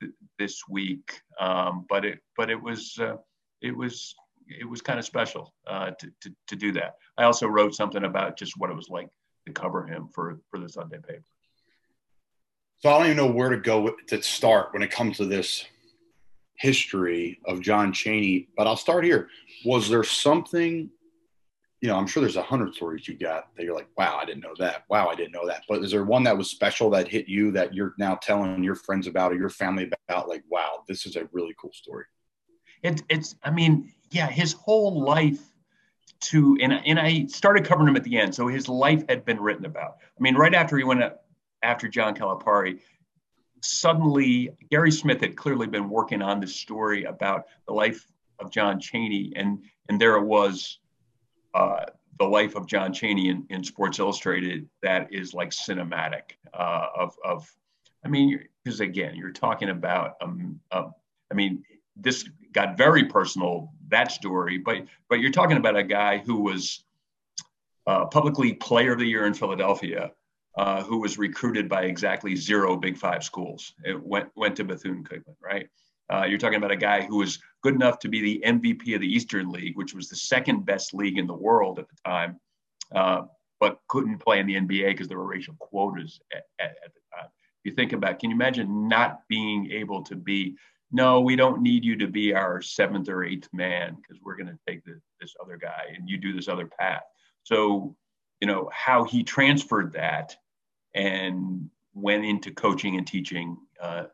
th- this week, um, but it but it was uh, it was it was kind of special uh, to, to to do that. I also wrote something about just what it was like to cover him for for the Sunday paper. So I don't even know where to go to start when it comes to this history of John Chaney, but I'll start here. Was there something, you know, I'm sure there's a hundred stories you got that you're like, wow, I didn't know that. Wow, I didn't know that. But is there one that was special that hit you that you're now telling your friends about or your family about? Like, wow, this is a really cool story. It, it's, I mean, yeah, his whole life to, and, and I started covering him at the end. So his life had been written about. I mean, right after he went up, after John Calipari, suddenly Gary Smith had clearly been working on this story about the life of John Chaney. and and there it was, uh, the life of John Chaney in, in Sports Illustrated that is like cinematic uh, of of, I mean, because again, you're talking about um, um, I mean, this got very personal that story, but but you're talking about a guy who was uh, publicly Player of the Year in Philadelphia uh, who was recruited by exactly zero Big Five schools. It went went to Bethune Cookman, right? Uh, you're talking about a guy who was good enough to be the MVP of the Eastern League, which was the second best league in the world at the time, uh, but couldn't play in the NBA because there were racial quotas at, at, at, the time. If you think about, can you imagine not being able to be? No, we don't need you to be our seventh or eighth man because we're going to take the, this other guy and you do this other path. So, you know how he transferred that and went into coaching and teaching uh,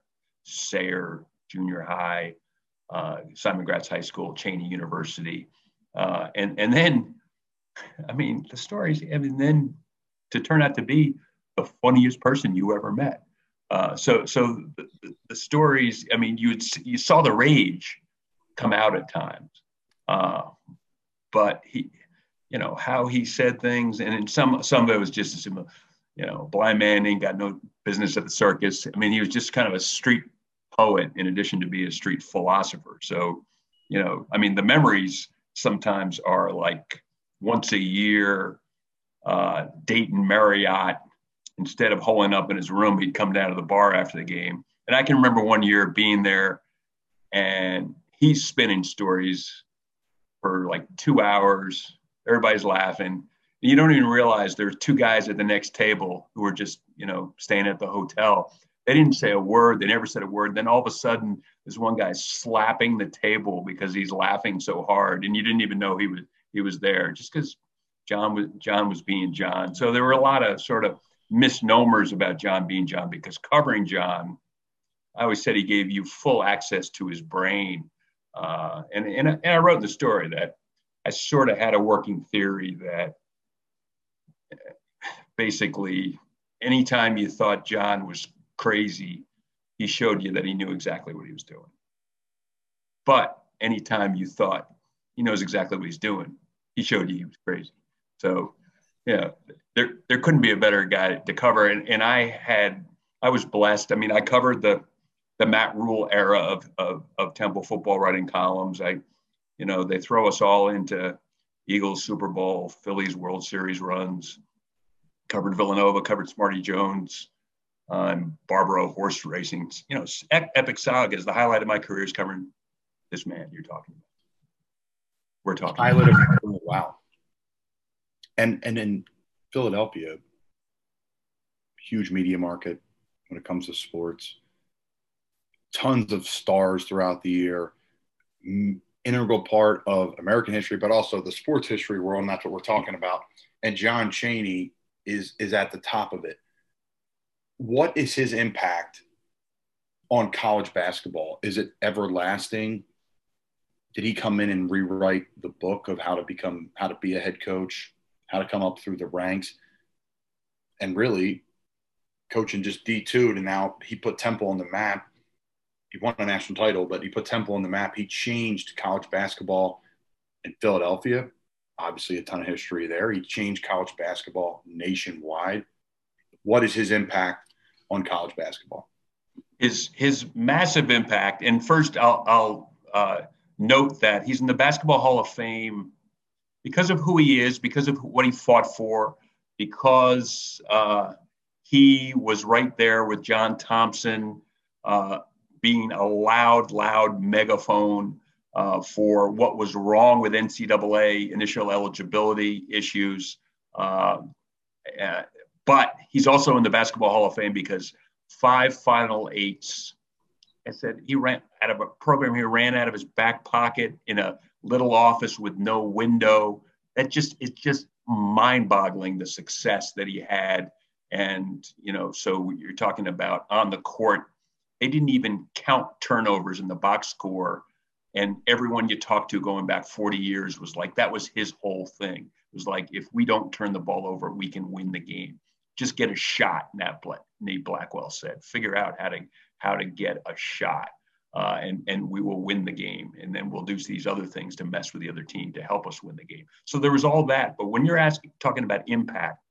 Sayre Junior High, uh, Simon Gratz High School, Cheyney University, uh, and and then, I mean, the stories. I mean, then to turn out to be the funniest person you ever met. Uh, so so the, the, stories. I mean, you you saw the rage come out at times, uh, but he, you know, how he said things, and in some some of it was just as you know, blind man ain't got no business at the circus. I mean, he was just kind of a street poet in addition to be a street philosopher. So, you know, I mean, the memories sometimes are like once a year, uh, Dayton Marriott. Instead of holing up in his room, he'd come down to the bar after the game. And I can remember one year being there and he's spinning stories for like two hours. Everybody's laughing you don't even realize there's two guys at the next table who are just you know staying at the hotel they didn't say a word. They never said a word. Then all of a sudden there's one guy slapping the table because he's laughing so hard and you didn't even know he was he was there just because john was john was being john. So there were a lot of sort of misnomers about john being john because covering john i always said he gave you full access to his brain. Uh, and, and, and i wrote the story that i sort of had a working theory that basically anytime you thought John was crazy, he showed you that he knew exactly what he was doing. But anytime you thought he knows exactly what he's doing, he showed you he was crazy. So, yeah, there there couldn't be a better guy to cover. And, and I had I was blessed. I mean, I covered the the Matt Rhule era of, of of Temple football writing columns. I, you know, they throw us all into Eagles Super Bowl, Phillies World Series runs, covered Villanova, covered Smarty Jones, um, Barbaro horse racing. You know, epic sagas. The highlight of my career is covering this man you're talking about. We're talking. Highlight of wow. And and in Philadelphia, huge media market when it comes to sports. Tons of stars throughout the year. Integral part of American history, but also the sports history world, and that's what we're talking about. And John Chaney is is at the top of it. What is his impact on college basketball? Is it everlasting? Did he come in and rewrite the book of how to become how to be a head coach, how to come up through the ranks? And really coaching just D2 and now he put Temple on the map. He won a national title, but he put Temple on the map. He changed college basketball in Philadelphia obviously a ton of history there. He changed college basketball nationwide. What is his impact on college basketball? His his massive impact. And first, I'll, I'll uh, note that he's in the Basketball Hall of Fame because of who he is, because of what he fought for, because uh, he was right there with John Thompson, uh, being a loud, loud megaphone uh, for what was wrong with NCAA initial eligibility issues. Uh, but he's also in the Basketball Hall of Fame because five Final Eights I said he ran out of a program he ran out of his back pocket in a little office with no window. That just it's just mind-boggling the success that he had. And you know, so you're talking about on the court, they didn't even count turnovers in the box score. And everyone you talked to going back 40 years was like that was his whole thing. It was like if we don't turn the ball over, we can win the game. Just get a shot, Nate Blackwell said. Figure out how to how to get a shot. Uh, and and we will win the game, and then we'll do these other things to mess with the other team to help us win the game. So there was all that, but when you're asking talking about impact,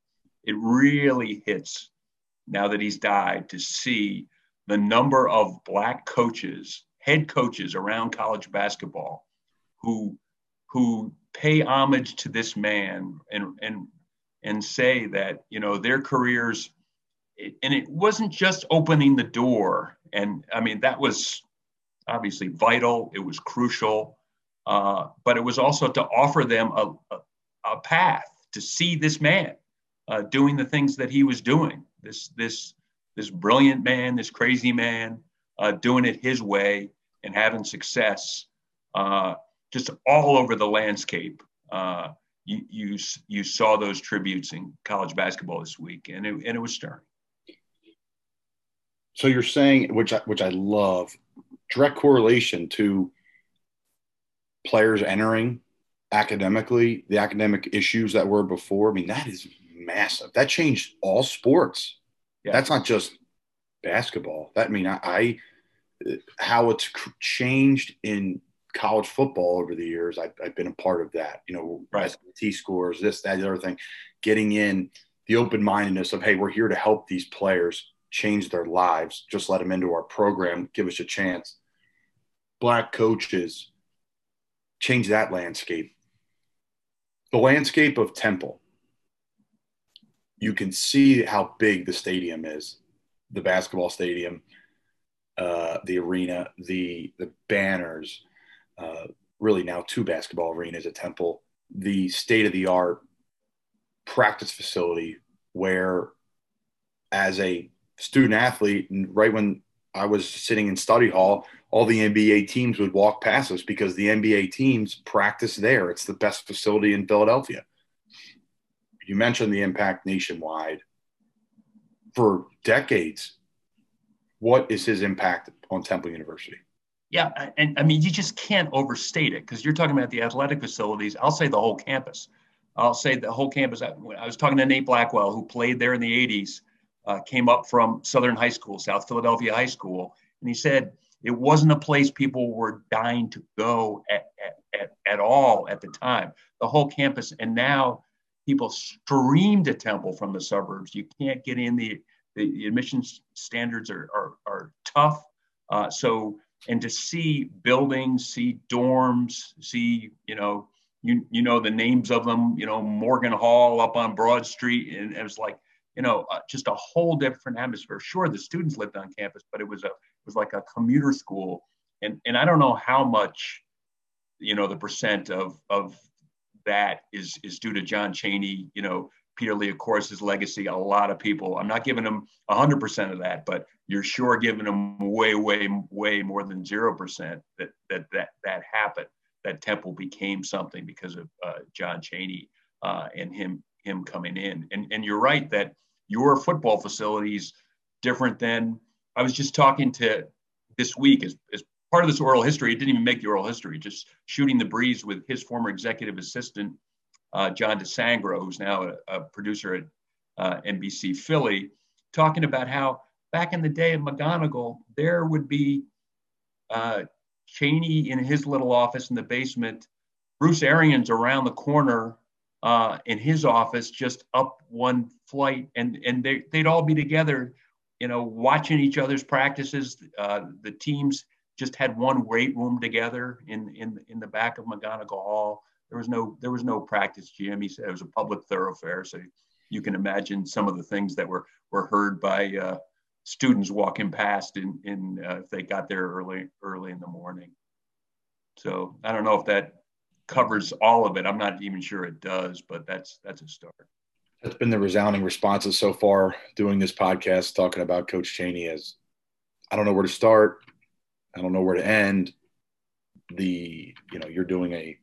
it really hits now that he's died to see the number of black coaches, head coaches around college basketball, who who pay homage to this man and and and say that you know their careers, and it wasn't just opening the door and I mean, that was obviously vital, it was crucial, uh, but it was also to offer them a, a, a path to see this man uh, doing the things that he was doing. This, this, this brilliant man, this crazy man, uh, doing it his way and having success uh, just all over the landscape. You, you, you saw those tributes in college basketball this week, and it, and it was stirring. So you're saying which I, which I love direct correlation to players entering academically the academic issues that were before. I mean that is massive. That changed all sports. Yeah. that's not just basketball. That I mean I, I how it's changed in college football over the years I've, I've been a part of that you know right. T scores this that the other thing getting in the open-mindedness of hey we're here to help these players change their lives. Just let them into our program, give us a chance. Black coaches change that landscape. The landscape of Temple, you can see how big the stadium is the basketball stadium, uh, the arena, the, the banners, uh, really now two basketball arenas at Temple, the state of the art practice facility where as a student athlete, right when I was sitting in study hall, all the NBA teams would walk past us because the NBA teams practice there. It's the best facility in Philadelphia. You mentioned the impact nationwide for decades. What is his impact on Temple University? Yeah, and I mean, you just can't overstate it because you're talking about the athletic facilities. I'll say the whole campus. I'll say the whole campus. I was talking to Nate Blackwell, who played there in the 80s uh, came up from Southern High School, South Philadelphia High School, and he said it wasn't a place people were dying to go at, at, at, at all at the time. The whole campus, and now people stream to Temple from the suburbs. You can't get in. The, the admissions standards are, are, are tough. Uh, so, and to see buildings, see dorms, see, you know, you, you know, the names of them, you know, Morgan Hall up on Broad Street. And it was like, you know, uh, just a whole different atmosphere. Sure, the students lived on campus, but it was a it was like a commuter school, and and I don't know how much, you know, the percent of of that is is due to John Chaney, you know, Peter Lee, of course, his legacy. A lot of people. I'm not giving him 100% of that, but you're sure giving him way, way, way more than zero percent that that that that happened. That Temple became something because of uh, John Chaney uh, and him him coming in. And and you're right that your football facilities different than I was just talking to this week as, as part of this oral history. It didn't even make the oral history, just shooting the breeze with his former executive assistant, uh, John DeSangro, who's now a, a producer at uh, NBC Philly, talking about how back in the day in McGonigle, there would be uh, Chaney in his little office in the basement, Bruce Arians around the corner uh, in his office, just up one flight, and and they, they'd all be together, you know, watching each other's practices. Uh, the teams just had one weight room together in in in the back of McGonigle Hall. There was no there was no practice gym. He said it was a public thoroughfare, so you can imagine some of the things that were were heard by uh, students walking past in in uh, if they got there early early in the morning. So I don't know if that covers all of it. I'm not even sure it does, but that's that's a start. That's been the resounding responses so far doing this podcast talking about Coach Chaney. as I don't know where to start. I don't know where to end. The you know you're doing a,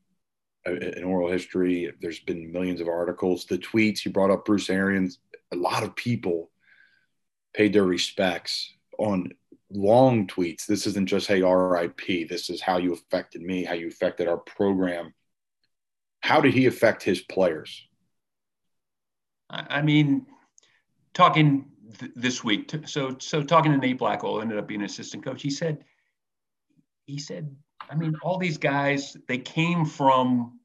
Uh, a an oral history. There's been millions of articles. The tweets you brought up, Bruce Arians. A lot of people paid their respects on long tweets. This isn't just hey RIP. This is how you affected me, how you affected our program. How did he affect his players? I mean, talking th- this week. So, so talking to Nate Blackwell, ended up being an assistant coach. He said, he said, I mean, all these guys, they came from.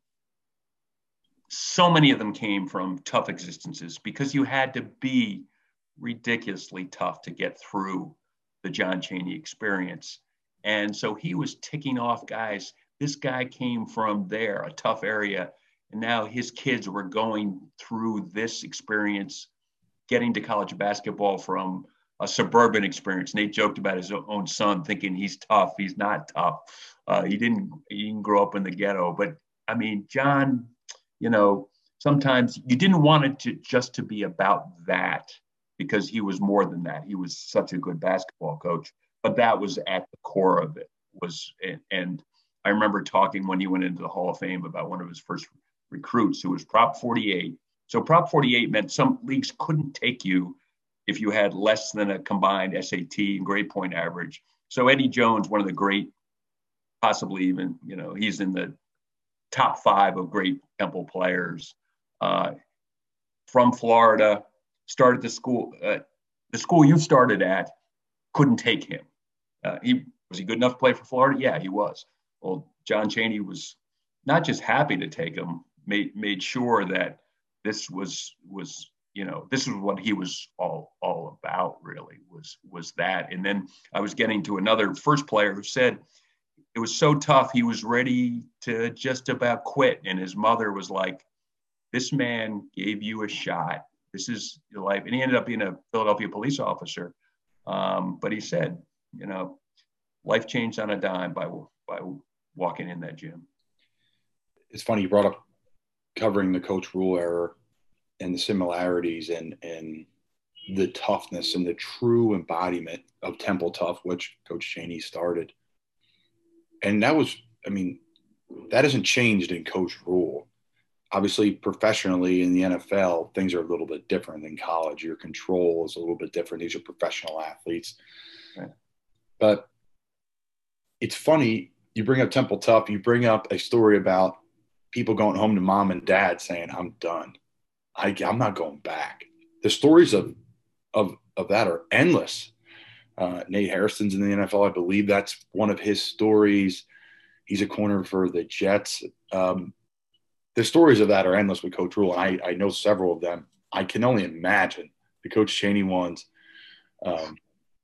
So many of them came from tough existences because you had to be ridiculously tough to get through the John Chaney experience. And so he was ticking off guys. This guy came from there, a tough area. And now his kids were going through this experience getting to college basketball from a suburban experience. Nate joked about his own son thinking he's tough. He's not tough. Uh, he didn't he didn't grow up in the ghetto. But I mean, John, you know, sometimes you didn't want it to just to be about that because he was more than that. He was such a good basketball coach. But that was at the core of it. Was and, and I remember talking when he went into the Hall of Fame about one of his first recruits who was Prop 48 so Prop 48 meant some leagues couldn't take you if you had less than a combined SAT and grade point average. So Eddie Jones, one of the great, possibly even, you know, he's in the top five of great Temple players uh, from Florida, started the school, uh, the school you started at couldn't take him. Uh, he was he good enough to play for Florida? Yeah, he was. Well, John Chaney was not just happy to take him, made made sure that this was was you know this is what he was all all about really was was that and then i was getting to another first player who said it was so tough he was ready to just about quit. And his mother was like this man gave you a shot. This is your life. And he ended up being a philadelphia police officer. Um, but he said you know life changed on a dime by by walking in that gym. It's funny you brought up covering the coach Rhule error and the similarities and and the toughness and the true embodiment of Temple Tough, which Coach Chaney started. And that was, I mean, that hasn't changed in Coach Rhule. Obviously, professionally in the NFL, things are a little bit different than college. Your control is a little bit different. These are professional athletes. Right. But it's funny, you bring up Temple Tough, you bring up a story about people going home to mom and dad saying, I'm done. I, I'm not going back. The stories of, of, of that are endless. Uh, Nate Hairston's in the NFL. I believe that's one of his stories. He's a corner for the Jets. Um, the stories of that are endless with Coach Rhule. I, I know several of them. I can only imagine the Coach Chaney ones. Um,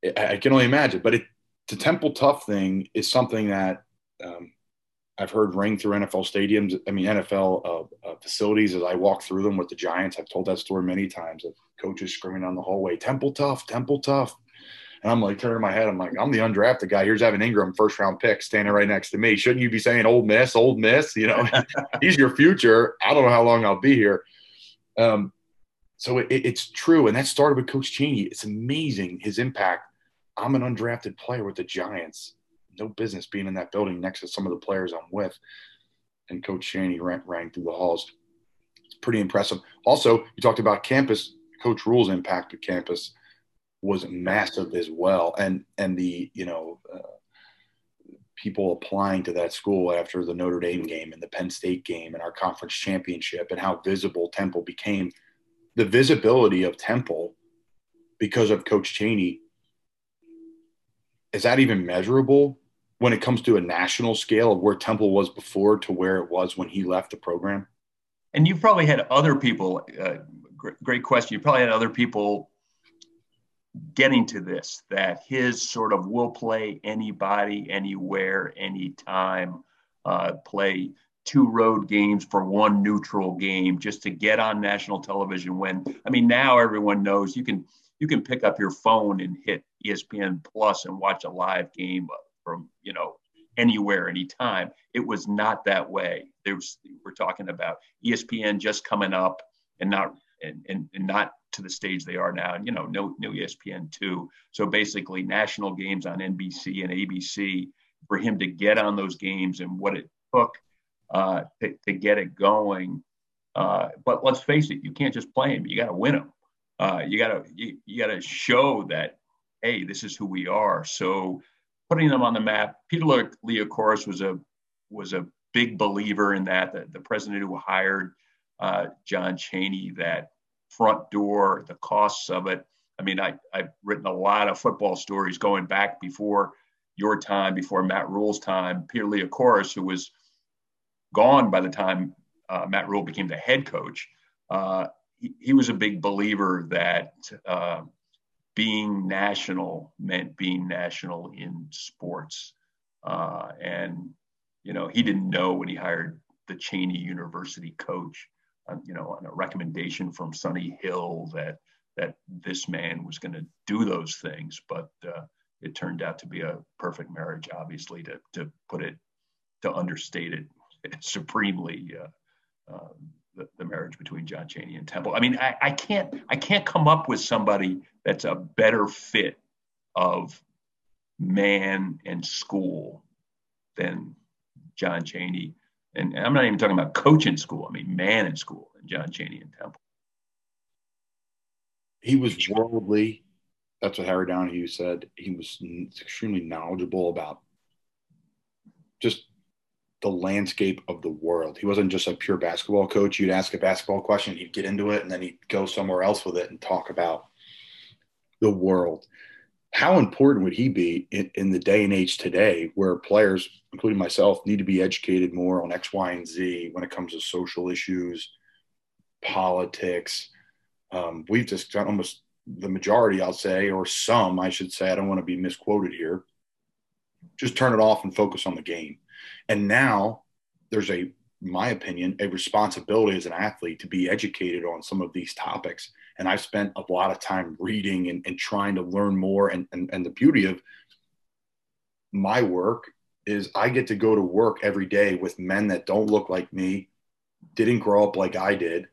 I, I, can only imagine. But it, the Temple Tough thing is something that um, I've heard ring through NFL stadiums. I mean, NFL uh, uh, facilities as I walk through them with the Giants. I've told that story many times of coaches screaming on the hallway, Temple tough, Temple tough. And I'm like turning my head. I'm like, I'm the undrafted guy. Here's Evan Engram, first round pick, standing right next to me. Shouldn't you be saying Ole Miss, Ole Miss? You know, he's your future. I don't know how long I'll be here. Um, so it, it's true. And that started with Coach Chaney. It's amazing his impact. I'm an undrafted player with the Giants no business being in that building next to some of the players I'm with. And Coach Chaney ran, rang through the halls. It's pretty impressive. Also, you talked about campus. Coach Rhule's impact at campus was massive as well, and and the you know uh, people applying to that school after the Notre Dame game and the Penn State game and our conference championship and how visible Temple became. The visibility of Temple because of Coach Chaney. is that even measurable? when it comes to a national scale of where Temple was before to where it was when he left the program? And you've probably had other people, uh, great question. You probably had other people getting to this that his sort of will play anybody, anywhere, anytime, uh, play two road games for one neutral game just to get on national television. When I mean, now everyone knows you can you can pick up your phone and hit ESPN Plus and watch a live game from you know anywhere, anytime. It was not that way. There's we're talking about ESPN just coming up and not and, and, and not to the stage they are now. And you know, no no ESPN two. So basically, national games on NBC and ABC for him to get on those games and what it took uh, to, to get it going. Uh, but let's face it, you can't just play them. You got to win them. Uh, you got to you, you got to show that hey, this is who we are. So putting them on the map. Peter Liacouras was a was a big believer in that. The, the president who hired uh, John Chaney that front door, the costs of it. I mean, I, I've written a lot of football stories going back before your time, before Matt Rhule's time. Peter Liacouras, who was gone by the time uh, Matt Rule became the head coach, uh, he, he, was a big believer that uh, being national meant being national in sports. Uh, and, you know, he didn't know when he hired the Cheyney University coach, you know, on a recommendation from Sonny Hill that that this man was going to do those things. But uh, it turned out to be a perfect marriage, obviously, to, to put it, to understate it supremely. Uh, um, the, the marriage between John Chaney and Temple. I mean, I, I can't I can't come up with somebody that's a better fit of man and school than John Chaney. And I'm not even talking about coaching school. I mean, man in school and John Chaney and Temple. He was worldly. That's what Harry Donahue said. He was extremely knowledgeable about just the landscape of the world. He wasn't just a pure basketball coach. You'd ask a basketball question, he'd get into it, and then he'd go somewhere else with it and talk about the world. How important would he be in, in the day and age today where players, including myself, need to be educated more on X, Y, and Z when it comes to social issues, politics? Um, we've just got almost the majority, I'll say, or some, I should say, I don't want to be misquoted here. Just turn it off and focus on the game and now there's a, my opinion, a responsibility as an athlete to be educated on some of these topics. And I've spent a lot of time reading and, and trying to learn more. And, and, and the beauty of my work is I get to go to work every day with men that don't look like me, didn't grow up like I did.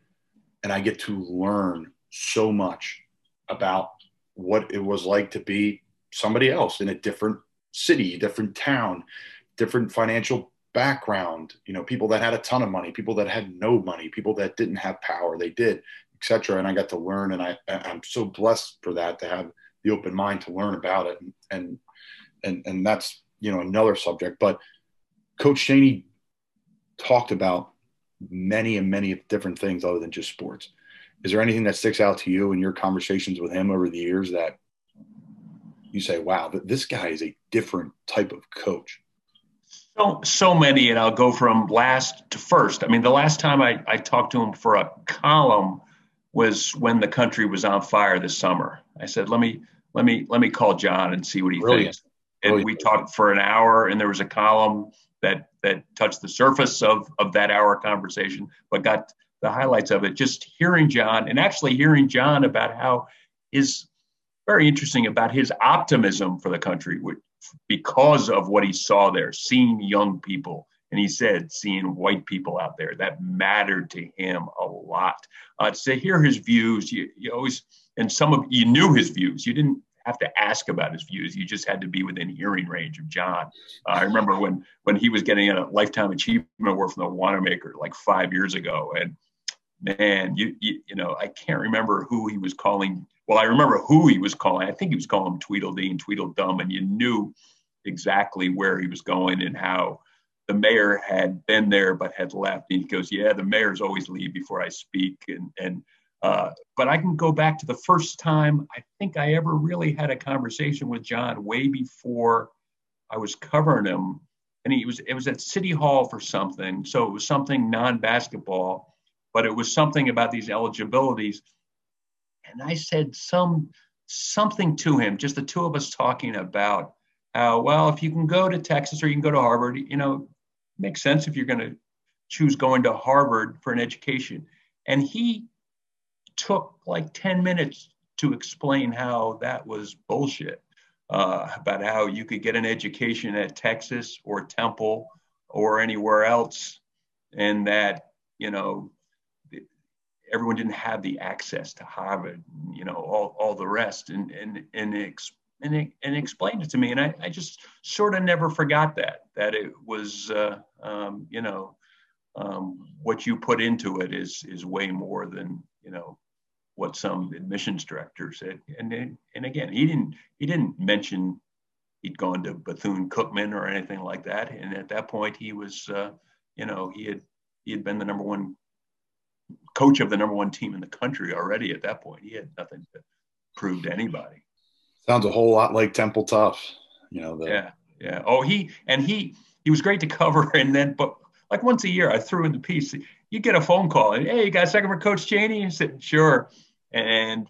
And I get to learn so much about what it was like to be somebody else in a different city, different town, different financial background you know people that had a ton of money people that had no money people that didn't have power they did etc and i got to learn and i i'm so blessed for that to have the open mind to learn about it and and and that's you know another subject but coach Chaney talked about many and many different things other than just sports is there anything that sticks out to you in your conversations with him over the years that you say wow this guy is a different type of coach so, so many, and I'll go from last to first. I mean, the last time I, I talked to him for a column was when the country was on fire this summer. I said, let me let me let me call John and see what he Brilliant. thinks. And Brilliant. we talked for an hour, and there was a column that that touched the surface of of that hour conversation, but got the highlights of it. Just hearing John, and actually hearing John about how his very interesting about his optimism for the country, because of what he saw there, seeing young people. And he said, seeing white people out there, that mattered to him a lot. Uh, to hear his views, you, you always, and some of you knew his views. You didn't have to ask about his views. You just had to be within hearing range of John. Uh, I remember when when he was getting a lifetime achievement award from the Wanamaker like five years ago, and man, you, you you know I can't remember who he was calling well, I remember who he was calling. I think he was calling Tweedledee and Tweedledum, and you knew exactly where he was going and how the mayor had been there but had left. And he goes, "Yeah, the mayors always leave before I speak." And and uh, but I can go back to the first time I think I ever really had a conversation with John way before I was covering him, and he was it was at City Hall for something. So it was something non-basketball, but it was something about these eligibilities and I said some something to him, just the two of us talking about how well if you can go to Texas or you can go to Harvard, you know, makes sense if you're going to choose going to Harvard for an education. And he took like 10 minutes to explain how that was bullshit. Uh, about how you could get an education at Texas or Temple or anywhere else, and that you know everyone didn't have the access to Harvard, you know, all, all the rest, and and and ex, and, and explained it to me, and I, I just sort of never forgot that that it was, uh, um, you know, um, what you put into it is is way more than you know what some admissions director said, and and again, he didn't he didn't mention he'd gone to Bethune Cookman or anything like that, and at that point he was, uh, you know, he had he had been the number one coach of the number one team in the country already at that point. He had nothing to prove to anybody. Sounds a whole lot like Temple Tough, you know. The... Yeah, yeah. Oh, he and he he was great to cover, and then but like once a year, I threw in the piece. You get a phone call, and hey, you got a second for Coach Chaney? He said, sure. And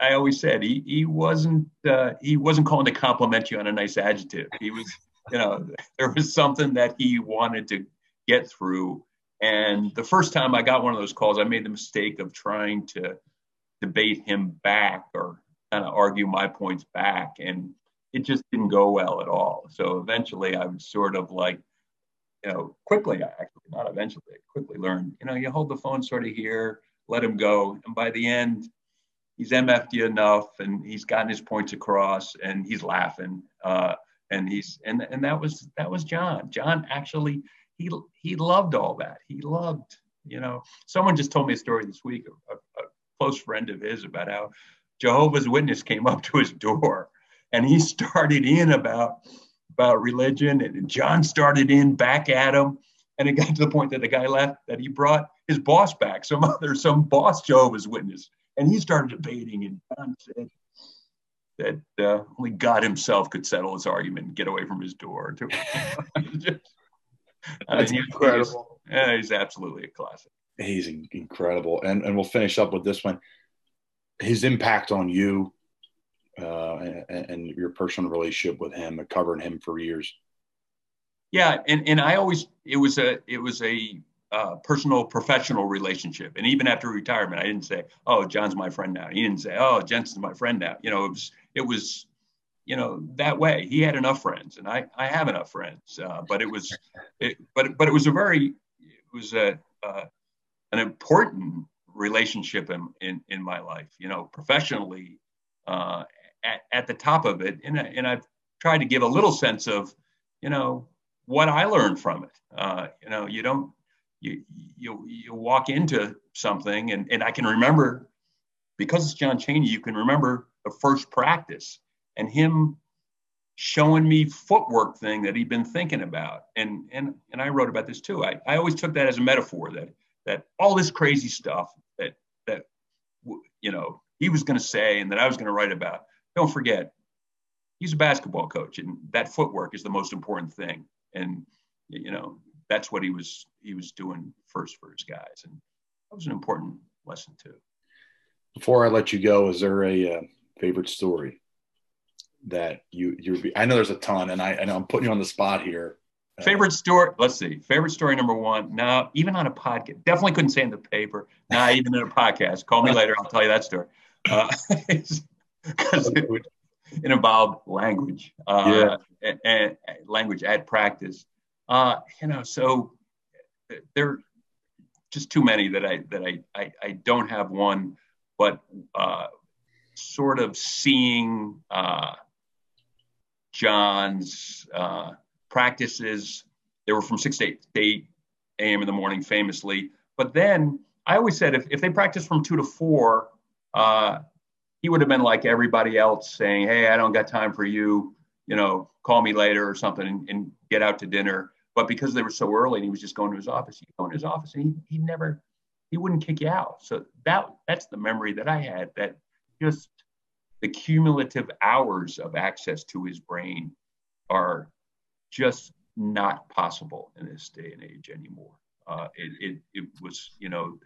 I always said he he wasn't uh, he wasn't calling to compliment you on a nice adjective. He was, you know, there was something that he wanted to get through and the first time I got one of those calls, I made the mistake of trying to debate him back or kind of argue my points back. And it just didn't go well at all. So eventually I was sort of like, you know, quickly, actually, not eventually, quickly learned, you know, you hold the phone sort of here, let him go. And by the end, he's MF'd you enough and he's gotten his points across and he's laughing. Uh, and he's, and, and that was, that was John. John actually, he he loved all that. He loved, you know. Someone just told me a story this week, a, a close friend of his, about how Jehovah's Witness came up to his door, and he started in about about religion, and John started in back at him, and it got to the point that the guy left that he brought his boss back, some other some boss Jehovah's Witness, and he started debating, and John said that uh, only God Himself could settle his argument and get away from his door. That's uh, incredible. He's, yeah, he's absolutely a classic. He's incredible, and and we'll finish up with this one. His impact on you uh, and, and, your personal relationship with him, and covering him for years. Yeah, and and I always it was a it was a uh, personal professional relationship, and even after retirement, I didn't say, "Oh, John's my friend now." He didn't say, "Oh, Jensen's my friend now." You know, it was it was you know that way he had enough friends and i i have enough friends uh, but it was it, but but it was a very it was a uh, an important relationship in, in in my life you know professionally uh, at, at the top of it and, and i've tried to give a little sense of you know what i learned from it uh, you know you don't you you you walk into something and and i can remember because it's john Chaney, you can remember the first practice and him showing me footwork thing that he'd been thinking about. And and and I wrote about this too. I, I always took that as a metaphor that that all this crazy stuff that you know he was going to say and that I was going to write about. Don't forget, he's a basketball coach, and that footwork is the most important thing. And you know that's what he was he was doing first for his guys, and that was an important lesson too. Before I let you go, is there a uh, favorite story that you you I know there's a ton, and I, know I'm putting you on the spot here. Uh, favorite story? Let's see. Favorite story number one. Now, even on a podcast, definitely couldn't say in the paper. Not even in a podcast. Call me later. I'll tell you that story. Because uh, it, it, involved language. Uh, yeah. And, and, language at practice. Uh, you know, so there are just too many that I that I I, I don't have one, but uh, sort of seeing. Uh, John's uh, practices. They were from 6 to 8, 8 a.m. in the morning, famously. But then I always said if, if they practiced from 2 to 4, uh, he would have been like everybody else saying, Hey, I don't got time for you. You know, call me later or something and, and get out to dinner. But because they were so early and he was just going to his office, he'd go in his office and he, he never, he wouldn't kick you out. So that that's the memory that I had that just the cumulative hours of access to his brain are just not possible in this day and age anymore. Uh, it, it, it, was, you know,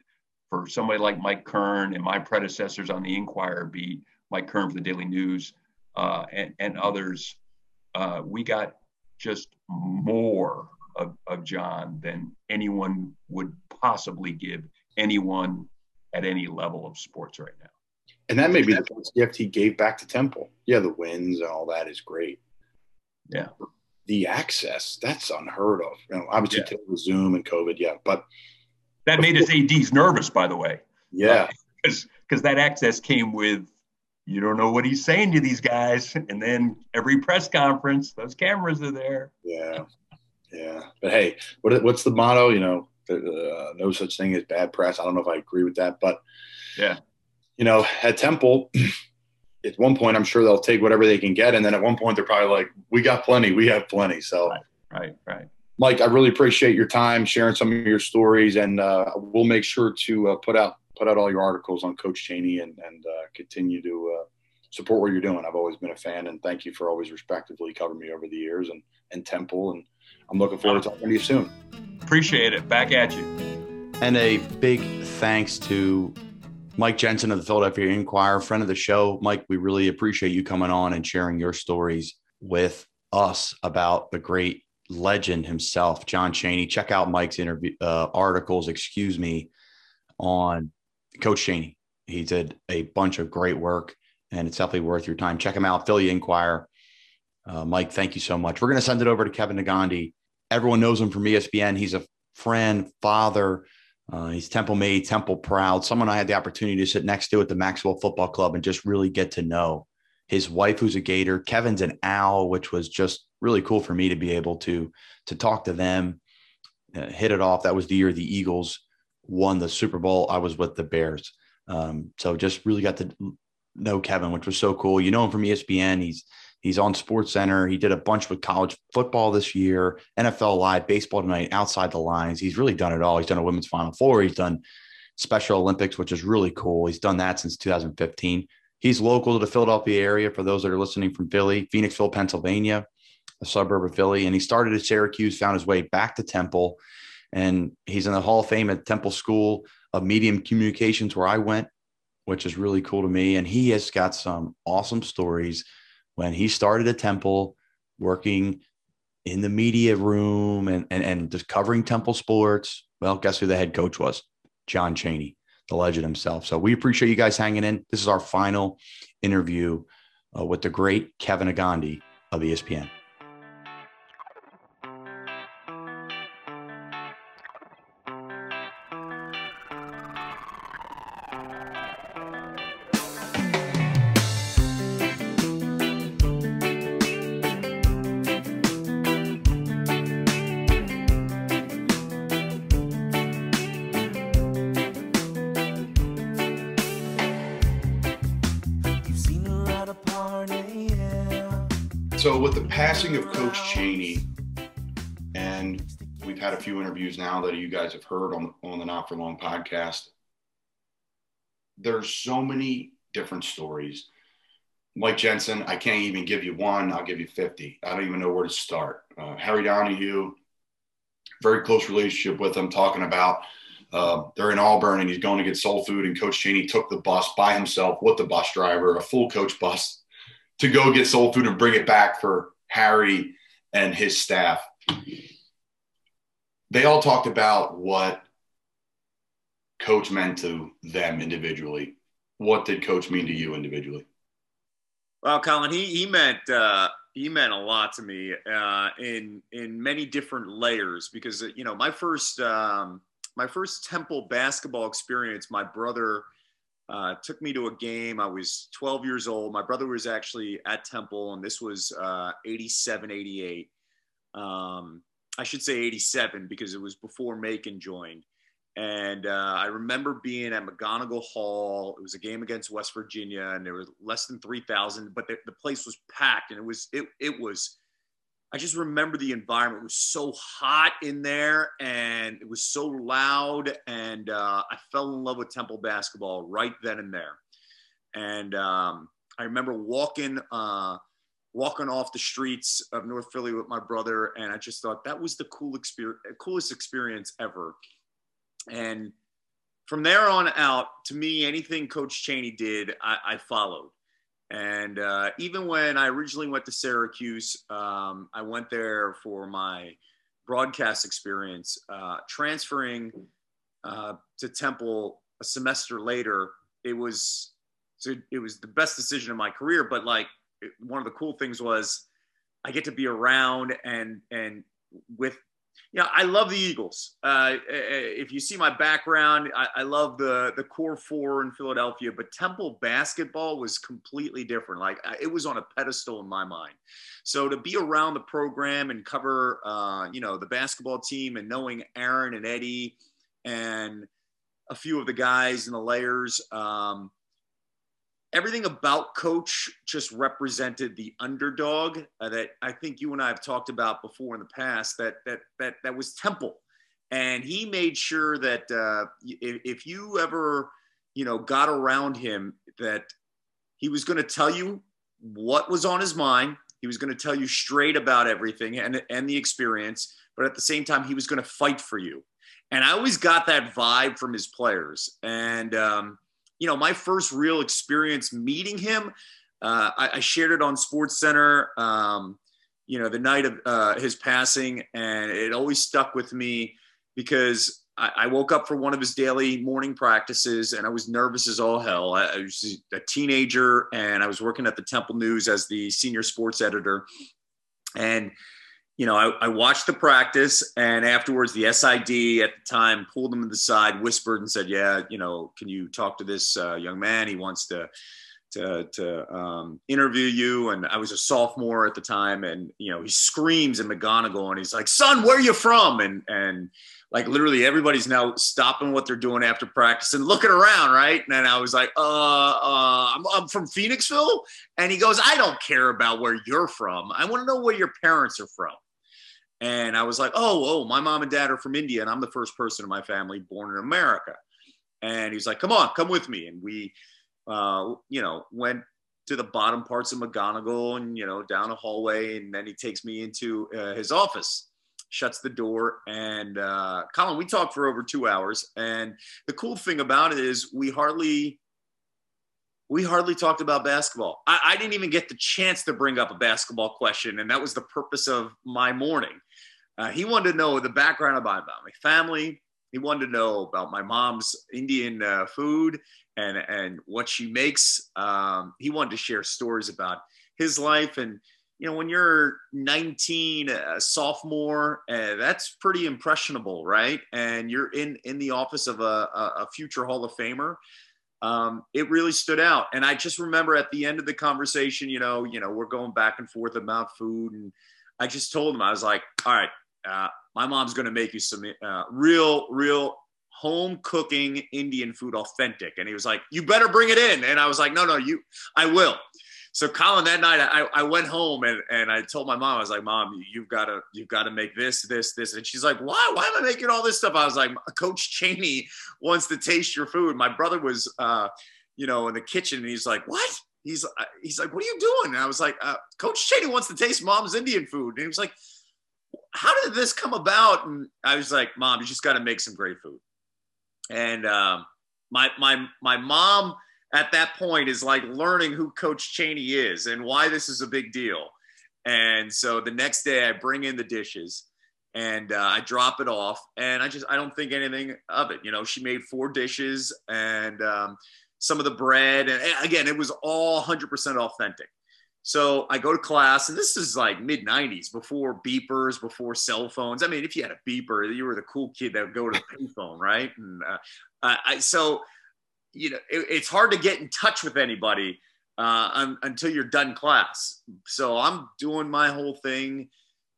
for somebody like Mike Kern and my predecessors on the Inquirer beat, Mike Kern for the Daily News, uh, and, and, others, uh, we got just more of, of John than anyone would possibly give anyone at any level of sports right now. And that may be the best gift he gave back to Temple. Yeah, the wins and all that is great. Yeah. The access, that's unheard of. You know, obviously yeah. with Zoom and COVID, yeah. But that made his ADs nervous, by the way. Yeah. Because because that access came with you don't know what he's saying to these guys. And then every press conference, those cameras are there. Yeah. Yeah. But hey, what, what's the motto? You know, uh, no such thing as bad press. I don't know if I agree with that, but yeah, you know, at Temple, at one point, I'm sure they'll take whatever they can get. And then at one point, they're probably like, we got plenty. We have plenty. So, right, right. right. Mike, I really appreciate your time sharing some of your stories, and uh, we'll make sure to uh, put out put out all your articles on Coach Chaney and and uh, continue to uh, support what you're doing. I've always been a fan, and thank you for always respectively covering me over the years and and Temple, and I'm looking forward to talking to you soon. Appreciate it. Back at you. And a big thanks to Mike Jensen of the Philadelphia Inquirer, friend of the show. Mike, we really appreciate you coming on and sharing your stories with us about the great legend himself, John Chaney. Check out Mike's interview uh, articles, excuse me, on Coach Chaney. He did a bunch of great work, and it's definitely worth your time. Check him out, Philly Inquirer. Uh, Mike, thank you so much. We're going to send it over to Kevin Negandhi. Everyone knows him from ESPN. He's a friend, father. Uh, he's Temple made, Temple proud. Someone I had the opportunity to sit next to at the Maxwell Football Club and just really get to know. His wife, who's a Gator, Kevin's an owl, which was just really cool for me to be able to to talk to them, uh, hit it off. That was the year the Eagles won the Super Bowl. I was with the Bears, um, so just really got to know Kevin, which was so cool. You know him from ESPN. He's he's on Sports Center. He did a bunch with college football this year, NFL Live, baseball tonight, outside the lines. He's really done it all. He's done a women's Final Four. He's done Special Olympics, which is really cool. He's done that since 2015. He's local to the Philadelphia area. For those that are listening from Philly, Phoenixville, Pennsylvania a suburb of Philly, and he started at Syracuse, found his way back to Temple, and he's in the Hall of Fame at Temple School of Medium Communications, where I went, which is really cool to me. And he has got some awesome stories when he started at Temple, working in the media room and, and, and just covering Temple sports. Well, guess who the head coach was? John Chaney, the legend himself. So we appreciate you guys hanging in. This is our final interview uh, with the great Kevin Negandhi of ESPN. Passing of Coach Chaney, and we've had a few interviews now that you guys have heard on, the, on the Not for Long podcast. There's so many different stories. Mike Jensen, I can't even give you one. I'll give you 50. I don't even know where to start. Uh, Harry Donahue, very close relationship with him, talking about uh, they're in Auburn and he's going to get soul food. And Coach Chaney took the bus by himself with the bus driver, a full coach bus, to go get soul food and bring it back for Harry and his staff, they all talked about what coach meant to them individually. What did coach mean to you individually? Well, Colin, he he meant uh, he meant a lot to me uh, in in many different layers because you know my first um, my first Temple basketball experience, my brother uh, took me to a game. I was 12 years old. My brother was actually at Temple, and this was uh, 87, 88. Um, I should say 87 because it was before Macon joined. And uh, I remember being at McGonigle Hall. It was a game against West Virginia, and there were less than 3,000, but the, the place was packed, and it was it it was I just remember the environment it was so hot in there and it was so loud. And uh, I fell in love with Temple basketball right then and there. And um, I remember walking, uh, walking off the streets of North Philly with my brother. And I just thought that was the cool experience, coolest experience ever. And from there on out, to me, anything Coach Chaney did, I, I followed. And uh, even when I originally went to Syracuse, um, I went there for my broadcast experience. Uh, transferring uh, to Temple a semester later, it was it was the best decision of my career. But like it, one of the cool things was I get to be around and and with yeah, I love the Eagles. Uh, if you see my background, I, I, love the the core four in Philadelphia. But Temple basketball was completely different. Like it was on a pedestal in my mind. So to be around the program and cover, uh, you know, the basketball team and knowing Aaron and Eddie and a few of the guys in the layers. Um, everything about coach just represented the underdog uh, that I think you and I have talked about before in the past that that that that was Temple. And he made sure that uh, if, if you ever you know got around him that he was going to tell you what was on his mind. He was going to tell you straight about everything and and the experience but at the same time he was going to fight for you. And I always got that vibe from his players. And um, you know, my first real experience meeting him, uh, I, I, shared it on Sports Center, um, you know, the night of uh, his passing, and it always stuck with me because I, I, woke up for one of his daily morning practices, and I was nervous as all hell. I, I was a teenager, and I was working at the Temple News as the senior sports editor, and you know, I, I, watched the practice, and afterwards, the SID at the time pulled him to the side, whispered, and said, "Yeah, you know, can you talk to this uh, young man? He wants to to to um, interview you." And I was a sophomore at the time, and you know, he screams at McGonigle, and he's like, "Son, where are you from?" And and like literally everybody's now stopping what they're doing after practice and looking around, right? And I was like, uh, uh, I'm, I'm from Phoenixville. And he goes, I don't care about where you're from. I want to know where your parents are from. And I was like, oh, oh, my mom and dad are from India, and I'm the first person in my family born in America. And he's like, come on, come with me. And we, uh, you know, went to the bottom parts of McGonigle and, you know, down a hallway. And then he takes me into uh, his office, shuts the door. And uh, Colin, we talked for over two hours. And the cool thing about it is we hardly we hardly talked about basketball. I, I, didn't even get the chance to bring up a basketball question, and that was the purpose of my morning. Uh, he wanted to know the background about, about my family. He wanted to know about my mom's Indian uh, food and and what she makes. Um, he wanted to share stories about his life, and you know, when you're 19, a sophomore, uh, that's pretty impressionable, right? And you're in in the office of a, a future Hall of Famer um, it really stood out. And I just remember at the end of the conversation, you know, you know, we're going back and forth about food, and I just told him I was like, all right, uh, my mom's going to make you some uh, real, real home cooking Indian food, authentic. And he was like, you better bring it in. And I was like, no, no, you, I will so Colin, that night I, I went home and, and I told my mom, I was like, mom, you've got to, you've got to make this, this, this. And she's like, why, why am I making all this stuff? I was like, coach Chaney wants to taste your food. My brother was, uh, you know, in the kitchen and he's like, what? He's, uh, he's like, what are you doing? And I was like, uh, coach Chaney wants to taste mom's Indian food. And he was like, how did this come about? And I was like, mom, you just got to make some great food. And, um, my, my, my mom, at that point is like learning who Coach Chaney is and why this is a big deal. And so the next day I bring in the dishes and uh, I drop it off and I just, I don't think anything of it. You know, she made four dishes and um, some of the bread. And again, it was all 100% authentic. So I go to class, and this is like mid 90s, before beepers, before cell phones. I mean, if you had a beeper, you were the cool kid that would go to the payphone, right? And uh, I, so you know, it, it's hard to get in touch with anybody uh, un, until you're done class. So I'm doing my whole thing,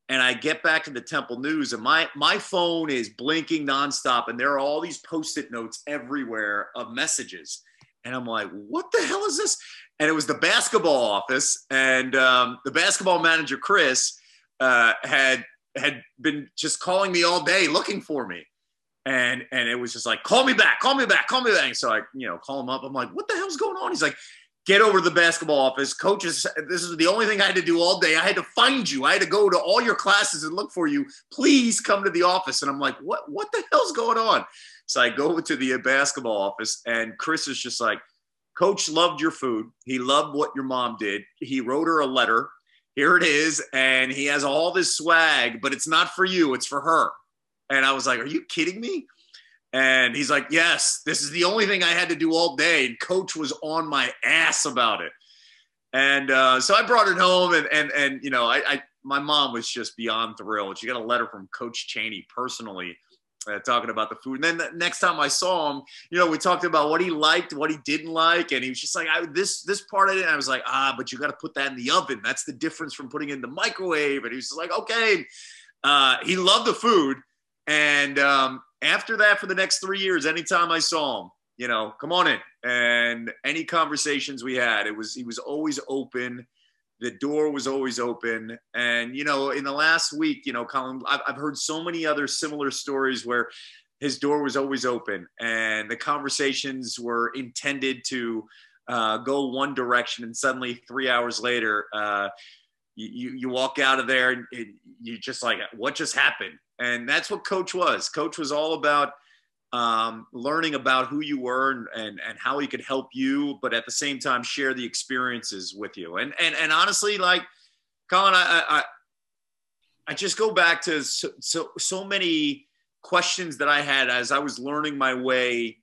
and I get back to the Temple News, and my my phone is blinking nonstop, and there are all these post-it notes everywhere of messages, and I'm like, what the hell is this? And it was the basketball office, and um, the basketball manager Chris uh, had had been just calling me all day looking for me. And and it was just like call me back call me back call me back. And so i you know call him up. I'm like what the hell's going on? He's like get over to the basketball office. Coaches this is the only thing i had to do all day. I had to find you. I had to go to all your classes and look for you. Please come to the office. And i'm like what what the hell's going on? So i go to the basketball office and chris is just like coach loved your food he loved what your mom did he wrote her a letter here it is and he has all this swag but it's not for you it's for her and I was like, Are you kidding me? And he's like, Yes, this is the only thing I had to do all day. And coach was on my ass about it. And uh, so I brought it home and, and, and, you know, I, I, my mom was just beyond thrilled. She got a letter from Coach Chaney personally uh, talking about the food. And then the next time I saw him, you know, we talked about what he liked, what he didn't like, and he was just like, I, "This this part of it." I was like, "Ah, but you got to put that in the oven. That's the difference from putting in the microwave." And he was just like, "Okay." Uh, he loved the food, and um, after that, for the next three years, anytime I saw him, you know, come on in, and any conversations we had, it was he was always open the door was always open. And, you know, in the last week, you know, Colin, I've, I've heard so many other similar stories where his door was always open and the conversations were intended to uh, go one direction. And suddenly, three hours later, uh, you, you walk out of there and you just like, what just happened? And that's what coach was. Coach was all about um, learning about who you were and, and, and how he could help you, but at the same time share the experiences with you. And and and honestly, like Colin, I I, I just go back to so, so so many questions that I had as I was learning my way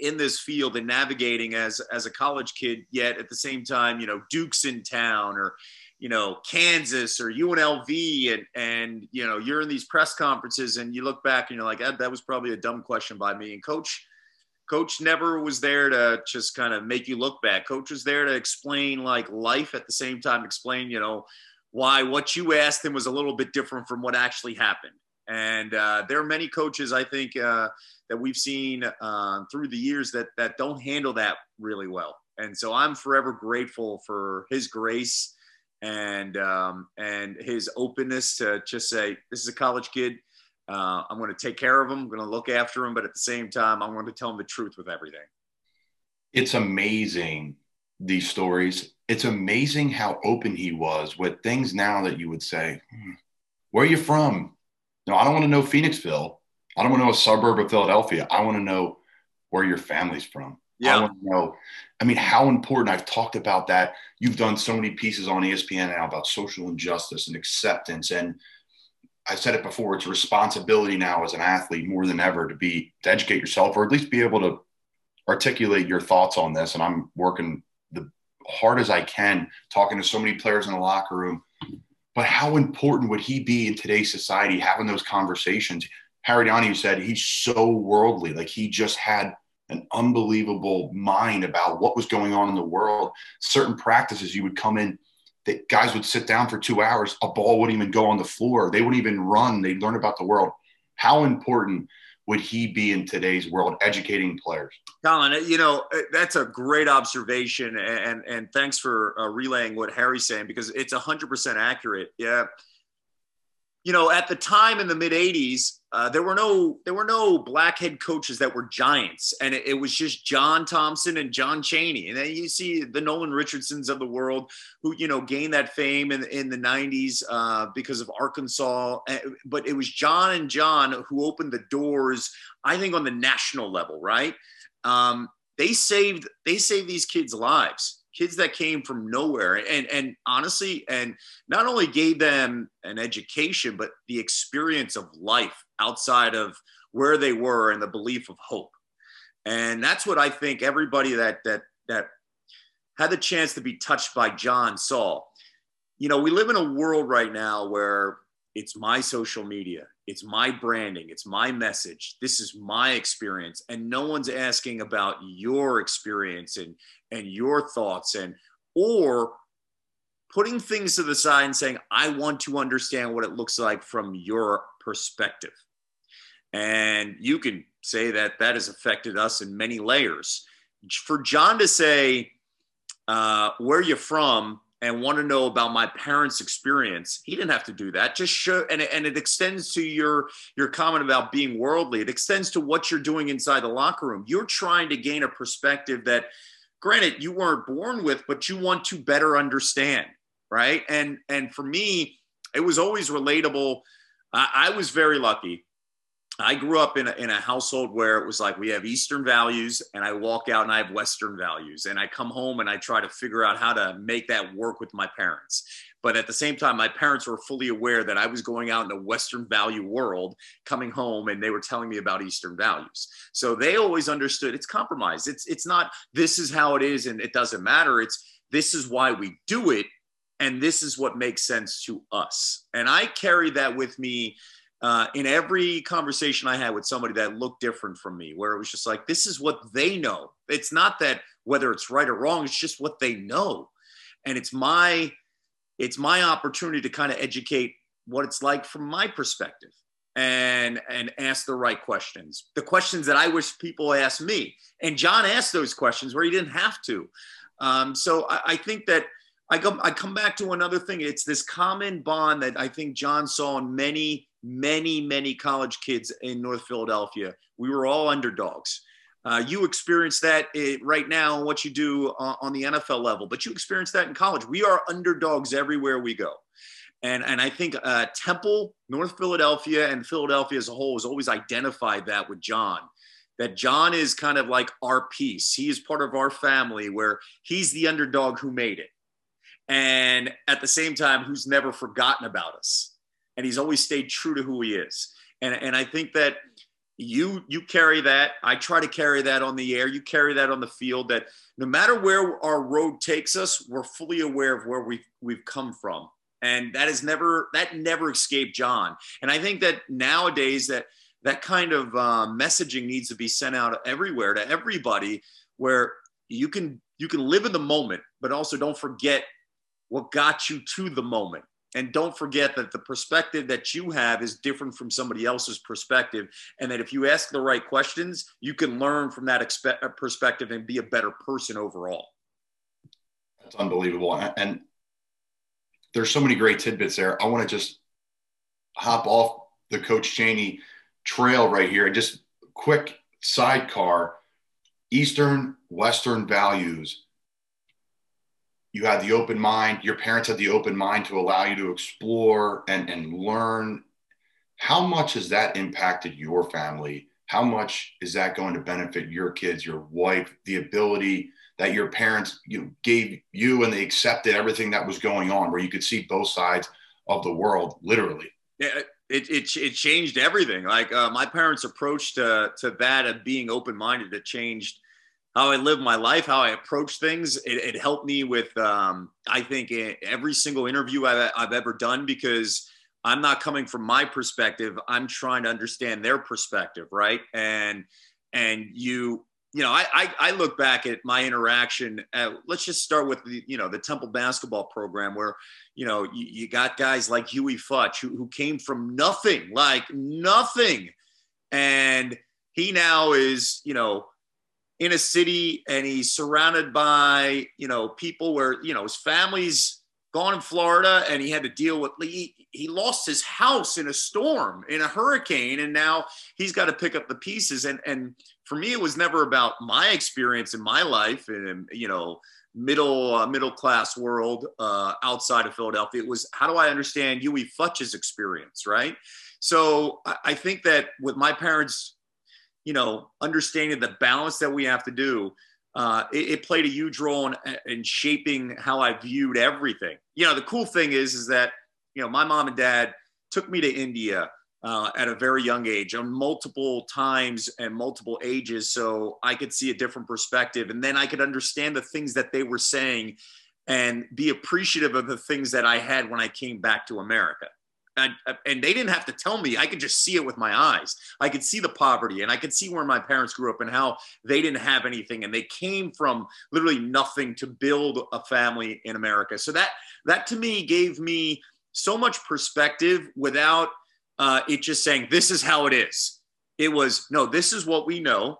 in this field and navigating as as a college kid. Yet at the same time, you know, Duke's in town or you know Kansas or UNLV and and you know you're in these press conferences and you look back and you're like that, was probably a dumb question by me. And coach coach never was there to just kind of make you look bad. Coach was there to explain like life at the same time explain you know why what you asked him was a little bit different from what actually happened. And uh, there are many coaches i think uh, that we've seen uh, through the years that that don't handle that really well. And so i'm forever grateful for his grace and um, and his openness to just say, "This is a college kid. Uh, I'm going to take care of him. I'm going to look after him, but at the same time, I'm going to tell him the truth with everything." It's amazing these stories. It's amazing how open he was with things now that you would say, hmm, "Where are you from?" No, I don't want to know Phoenixville. I don't want to know a suburb of Philadelphia. I want to know where your family's from. Yeah. I want to know. I mean, how important I've talked about that. You've done so many pieces on ESPN now about social injustice and acceptance. And I've said it before, it's responsibility now as an athlete more than ever to be to educate yourself or at least be able to articulate your thoughts on this. And I'm working the hard as I can, talking to so many players in the locker room. But how important would he be in today's society having those conversations? Harry Donahue said he's so worldly, like he just had an unbelievable mind about what was going on in the world. Certain practices, you would come in, that guys would sit down for two hours, a ball wouldn't even go on the floor. They wouldn't even run. They'd learn about the world. How important would he be in today's world, educating players? Colin, you know that's a great observation, and and thanks for uh, relaying what Harry's saying because it's hundred percent accurate. Yeah, you know, at the time in the mid '80s, uh, there were no there were no black head coaches that were giants, and it, it, was just John Thompson and John Chaney. And then you see the Nolan Richardsons of the world, who you know gained that fame in in the '90s uh, because of Arkansas. Eh, but it was John and John who opened the doors. I think on the national level, right? Um, they saved they saved these kids' lives kids that came from nowhere. And and honestly and not only gave them an education but the experience of life outside of where they were and the belief of hope. And that's what i think everybody that that that had the chance to be touched by john saw. You know we live in a world right now where it's my social media it's my branding. It's my message. This is my experience. And no one's asking about your experience and and your thoughts and or putting things to the side and saying i want to understand what it looks like from your perspective. And you can say that that has affected us in many layers. For john to say uh, where you from and want to know about my parents' experience. He didn't have to do that. Just show, and and it extends to your your comment about being worldly. It extends to what you're doing inside the locker room. You're trying to gain a perspective that, granted, you weren't born with, but you want to better understand, right? And and for me, it was always relatable. I, I was very lucky I grew up in a, in a household where it was like we have Eastern values, and I walk out and I have Western values, and I come home and I try to figure out how to make that work with my parents. But at the same time, my parents were fully aware that I was going out in a Western value world, coming home, and they were telling me about Eastern values. So they always understood it's compromise. It's it's not this is how it is, and it doesn't matter. It's this is why we do it and this is what makes sense to us. And I carry that with me uh, in every conversation I had with somebody that looked different from me, where it was just like, this is what they know. It's not that whether it's right or wrong, it's just what they know. And it's my it's my opportunity to kind of educate what it's like from my perspective and and ask the right questions the questions that i wish people asked me and john asked those questions where he didn't have to um, so I, I, think that I come, I come back to another thing it's this common bond that i think john saw in many many many college kids in north philadelphia we were all underdogs uh, you experience that eh, right now in what you do on the nfl level but you experience that in college we are underdogs everywhere we go and, and I think uh, Temple, North Philadelphia, and Philadelphia as a whole has always identified that with John. That John is kind of like our piece. He is part of our family where he's the underdog who made it. And at the same time, who's never forgotten about us. And he's always stayed true to who he is. And, and I think that you you carry that i try to carry that on the air you carry that on the field that no matter where our road takes us we're fully aware of where we've we've come from and that has never that never escaped John. And I think that nowadays that that kind of uh, messaging needs to be sent out everywhere to everybody, where you can you can live in the moment, but also don't forget what got you to the moment. And don't forget that the perspective that you have is different from somebody else's perspective. And that if you ask the right questions, you can learn from that expe- uh, perspective and be a better person overall. That's unbelievable. And there's so many great tidbits there. I want to just hop off the Coach Chaney trail right here and just quick sidecar Eastern, Western values. You had the open mind, your parents had the open mind to allow you to explore and, and learn. How much has that impacted your family? How much is that going to benefit your kids, your wife, the ability that your parents you know, gave you and they accepted everything that was going on where you could see both sides of the world literally yeah it, it, it changed everything like uh, my parents approach to, to that of being open-minded it changed how i live my life how i approach things. It, it helped me with um, i think every single interview I've, I've ever done because i'm not coming from my perspective. I'm trying to understand their perspective right? And and you you know, I, I, I look back at my interaction. At, let's just start with the you know the Temple basketball program where you know you, you got guys like Huey Futch who, who came from nothing, like nothing, and he now is you know in a city and he's surrounded by you know people where you know his family's gone in Florida and he had to deal with he, he lost his house in a storm in a hurricane and now he's got to pick up the pieces and and for me, it was never about my experience in my life and you know middle uh, middle class world uh, outside of Philadelphia. It was how do I understand Huey Futch's experience, right? So I, I think that with my parents, you know, understanding the balance that we have to do, uh, it, it, played a huge role in, in shaping how I viewed everything. You know, the cool thing is, is that you know my mom and dad took me to India uh, at a very young age on multiple times and multiple ages so i could see a different perspective and then i could understand the things that they were saying and be appreciative of the things that i had when i came back to america and, and they didn't have to tell me i could just see it with my eyes i could see the poverty and i could see where my parents grew up and how they didn't have anything and they came from literally nothing to build a family in america so that that to me gave me so much perspective without uh, it just saying, this is how it is. It was, no, this is what we know.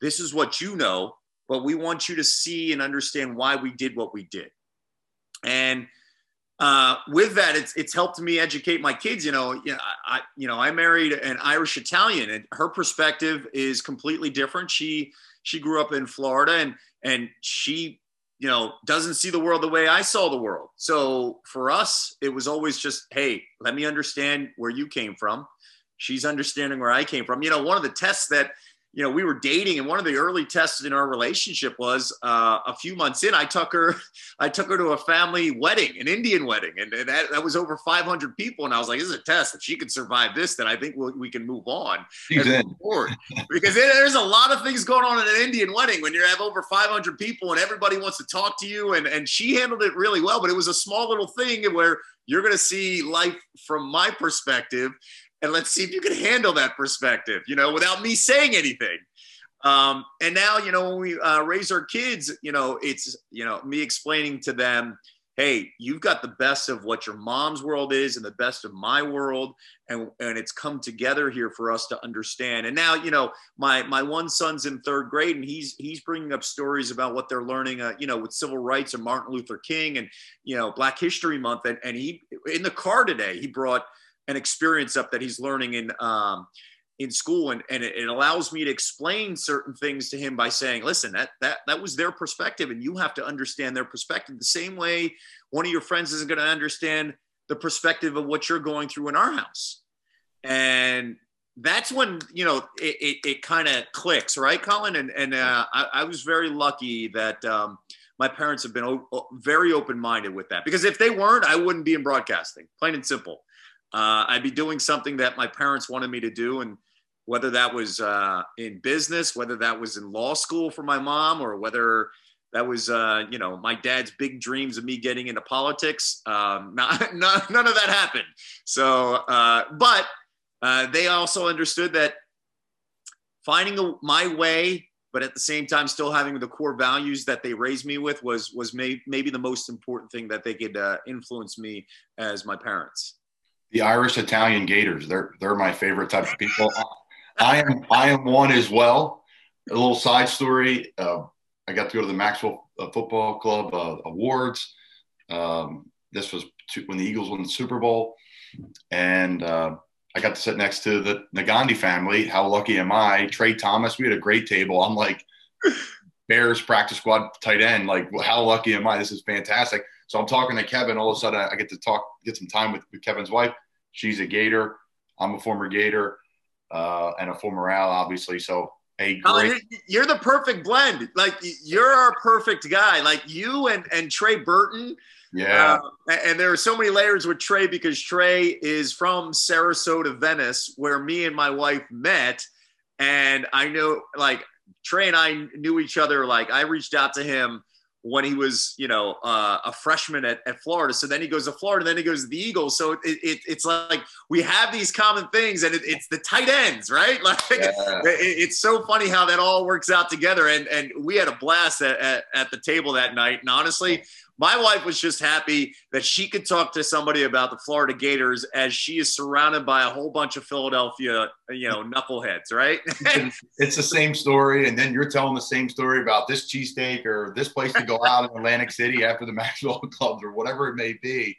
This is what you know, but we want you to see and understand why we did what we did. And uh, with that, it's, it's helped me educate my kids. You know, know, I, you know, I married an Irish Italian, and her perspective is completely different. She she grew up in Florida, and and she you know, doesn't see the world the way I saw the world. So for us, it was always just, hey, let me understand where you came from. She's understanding where I came from. You know, one of the tests that you know, we were dating, and one of the early tests in our relationship was uh, a few months in. I took her, I took her to a family wedding, an Indian wedding, and, and that, that was over 500 people. And I was like, "This is a test. If she can survive this, then I think we'll, we can move on." Forward. because there's a lot of things going on in an Indian wedding when you have over 500 people and everybody wants to talk to you. And and she handled it really well, but it was a small little thing where you're going to see life from my perspective and let's see if you can handle that perspective, you know, without me saying anything. Um, and now, you know, when we uh, raise our kids, you know, it's, you know, me explaining to them, hey, you've got the best of what your mom's world is and the best of my world. And, and it's come together here for us to understand. And now, you know, my, my one son's in third grade and he's, he's bringing up stories about what they're learning, uh, you know, with civil rights and Martin Luther King and, you know, Black History Month. And, and he, in the car today, he brought, an experience up that he's learning in um, in school. And, and it, allows me to explain certain things to him by saying listen that that that was their perspective and you have to understand their perspective the same way one of your friends isn't going to understand the perspective of what you're going through in our house. And that's when you know it, it, it kind of clicks right colin? And, and uh, I, I, was very lucky that um, my parents have been o- very open-minded with that. Because if they weren't i wouldn't be in broadcasting plain and simple uh, I'd be doing something that my parents wanted me to do. And whether that was uh, in business, whether that was in law school for my mom, or whether that was, uh, you know, my dad's big dreams of me getting into politics, um, not, not, none of that happened. So, uh, but uh, they also understood that finding a, my way but at the same time still having the core values that they raised me with was was may, maybe the most important thing that they could uh, influence me as my parents the Irish Italian Gators. They're they're my favorite type of people. I am I am one as well. A little side story. Uh, I got to go to the Maxwell uh, Football Club uh, awards. Um, this was when the Eagles won the Super Bowl, and uh, I got to sit next to the Negandhi family. How lucky am I? Trey Thomas. We had a great table. I'm like Bears practice squad tight end. Like, how lucky am I? This is fantastic. So I'm talking to Kevin. All of a sudden, I get to talk, get some time with, with Kevin's wife. She's a Gator. I'm a former Gator uh, and a former Al, obviously. So a great. you're the perfect blend. Like you're our perfect guy. Like you and and Trey Burton. Yeah. Uh, and there are so many layers with Trey because Trey is from Sarasota, Venice, where me and my wife met. And I know, like Trey and I knew each other. Like I reached out to him when he was, you know, uh, a freshman at, at Florida. So then he goes to Florida, then he goes to the Eagles. So it, it, it's like we have these common things, and it, it's the tight ends, right? Like yeah. it's so funny how that all works out together. And and we had a blast at, at, at the table that night. And honestly, my wife was just happy that she could talk to somebody about the Florida Gators as she is surrounded by a whole bunch of Philadelphia, you know, knuckleheads, right? it's the same story. And then you're telling the same story about this cheesesteak or this place to go out in Atlantic City after the Maxwell clubs or whatever it may be.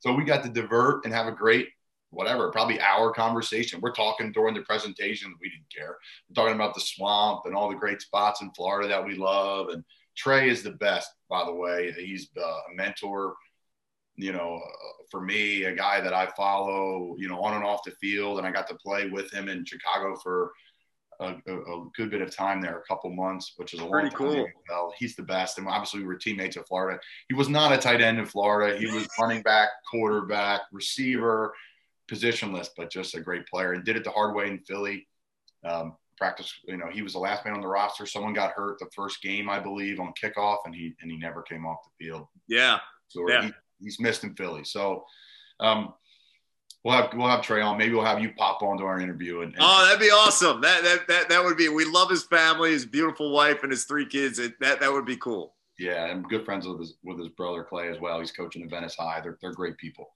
So we got to divert and have a great, whatever, probably hour conversation. We're talking during the presentation. We didn't care. We're talking about the swamp and all the great spots in Florida that we love. And Trey is the best, by the way. He's uh, a mentor, you know, uh, for me, a guy that I follow, you know, on and off the field. And I got to play with him in Chicago for a, a, a good bit of time there, a couple months, which is a Pretty long cool. time. Well, he's the best. And obviously, we were teammates at Florida. He was not a tight end in Florida. He was running back, quarterback, receiver, positionless, but just a great player and did it the hard way in Philly. Um, practice. You know, he was the last man on the roster. Someone got hurt the first game, I believe, on kickoff, and he and he never came off the field. Yeah. So yeah. He, he's missed in Philly. So um, we'll have we'll have Trey on. Maybe we'll have you pop on to our interview. And, and oh, that'd be awesome. That, that that that would be. We love his family, his beautiful wife, and his three kids. It, that that would be cool. Yeah, I'm good friends with his with his brother Clay as well. He's coaching at Venice High. They're they're great people.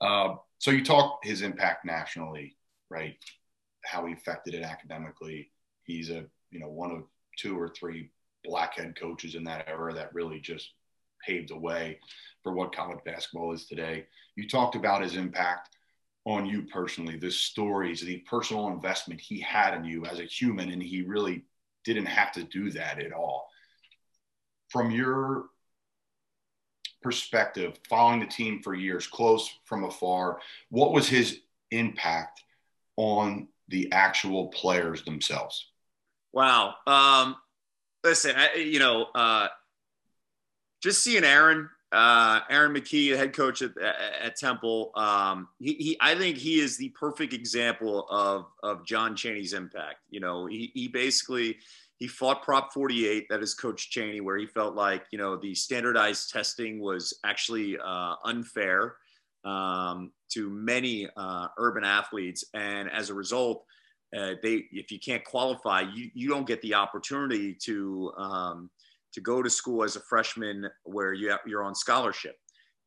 Uh, so you talk his impact nationally, right? How he affected it academically. He's a you know one of two or three black head coaches in that era that really just paved the way for what college basketball is today. You talked about his impact on you personally, the stories, the personal investment he had in you as a human, and he really didn't have to do that at all. From your perspective, following the team for years, close from afar, what was his impact on the actual players themselves? Wow. Um, listen, I, you know, uh, just seeing Aaron, uh, Aaron McKie, head coach at, at Temple, um, he, he, I think he is the perfect example of, of John Chaney's impact. You know, he, he basically, he fought Prop 48, that is Coach Chaney, where he felt like, you know, the standardized testing was actually uh, unfair um, to many uh, urban athletes. And as a result, uh, they if you can't qualify, you, you don't get the opportunity to um, to go to school as a freshman where you have, you're on scholarship.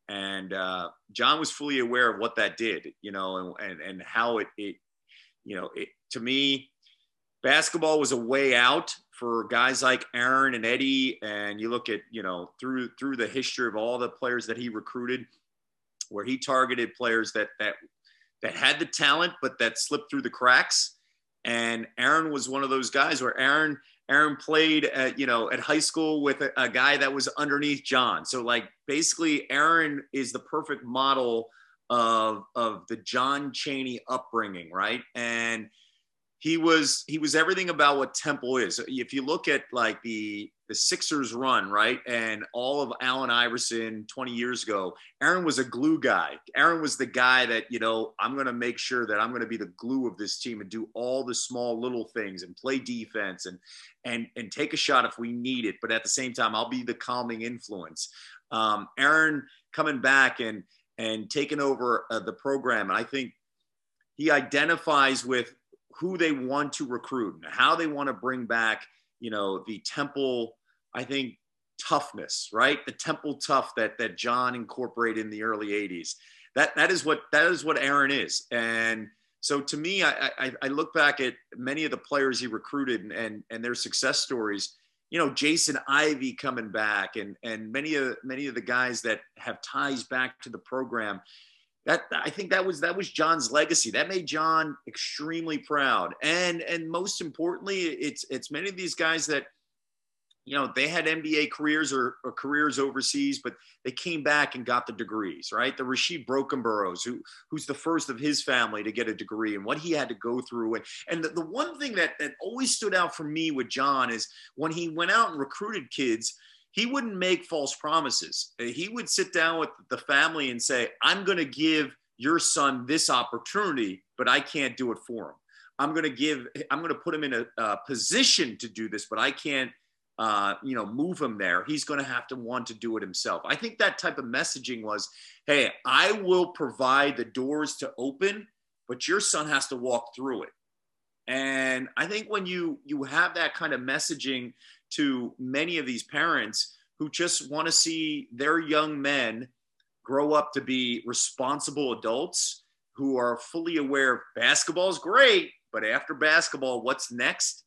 And uh, John was fully aware of what that did, you know, and and, and how it, it you know, it, to me, basketball was a way out for guys like Aaron and Eddie. And you look at, you know, through through the history of all the players that he recruited, where he targeted players that that that had the talent but that slipped through the cracks and Aaron was one of those guys where Aaron Aaron played at you know at high school with a, a guy that was underneath John. So like basically Aaron is the perfect model of of the John Chaney upbringing, right? And he was he was everything about what Temple is. If you look at like the the Sixers run, right, and all of Allen Iverson 20 years ago, Aaron was a glue guy. Aaron was the guy that you know I'm going to make sure that I'm going to be the glue of this team and do all the small little things and play defense and and and take a shot if we need it. But at the same time, I'll be the calming influence. Um, Aaron coming back and and taking over uh, the program, and I think he identifies with who they want to recruit and how they want to bring back, you know, the Temple, I think, toughness, right? The Temple tough that that John incorporated in the early 80s. That that is what that is what Aaron is. And so to me, I, I, I look back at many of the players he recruited and, and, and their success stories. You know, Jason Ivy coming back, and and many of many of the guys that have ties back to the program that I think that was that was John's legacy. That made John extremely proud. And and most importantly, it's it's many of these guys that you know they had NBA careers or, or careers overseas, but they came back and got the degrees, right? The Rasheed Brokenboroughs, who who's the first of his family to get a degree and what he had to go through. And and the, the one thing that that always stood out for me with John is when he went out and recruited kids he wouldn't make false promises. Uh, he would sit down with the family and say, I'm going to give your son this opportunity, but I can't do it for him. I'm going to give, I'm going to put him in a, a position to do this, but I can't, uh, you know, move him there. He's going to have to want to do it himself. I think that type of messaging was, hey, I will provide the doors to open, but your son has to walk through it. And I think when you you have that kind of messaging to many of these parents who just want to see their young men grow up to be responsible adults who are fully aware basketball is great, but after basketball, what's next?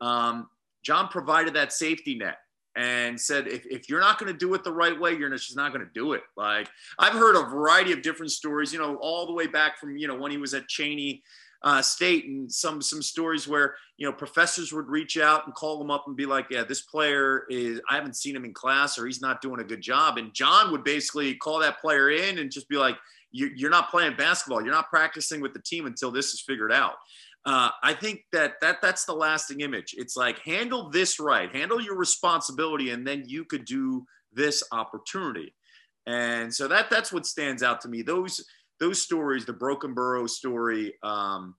Um, John provided that safety net and said, if, if you're not going to do it the right way, you're just not going to do it. Like I've heard a variety of different stories, you know, all the way back from, you know, when he was at Cheyney uh, State and some some stories where you know professors would reach out and call them up and be like, "Yeah, this player is I haven't seen him in class or he's not doing a good job," and John would basically call that player in and just be like, "You're not playing basketball. You're not practicing with the team until this is figured out." Uh, I think that that that's the lasting image. It's like handle this right, handle your responsibility, and then you could do this opportunity. And so that that's what stands out to me. Those those stories, the Brokenborough story, um,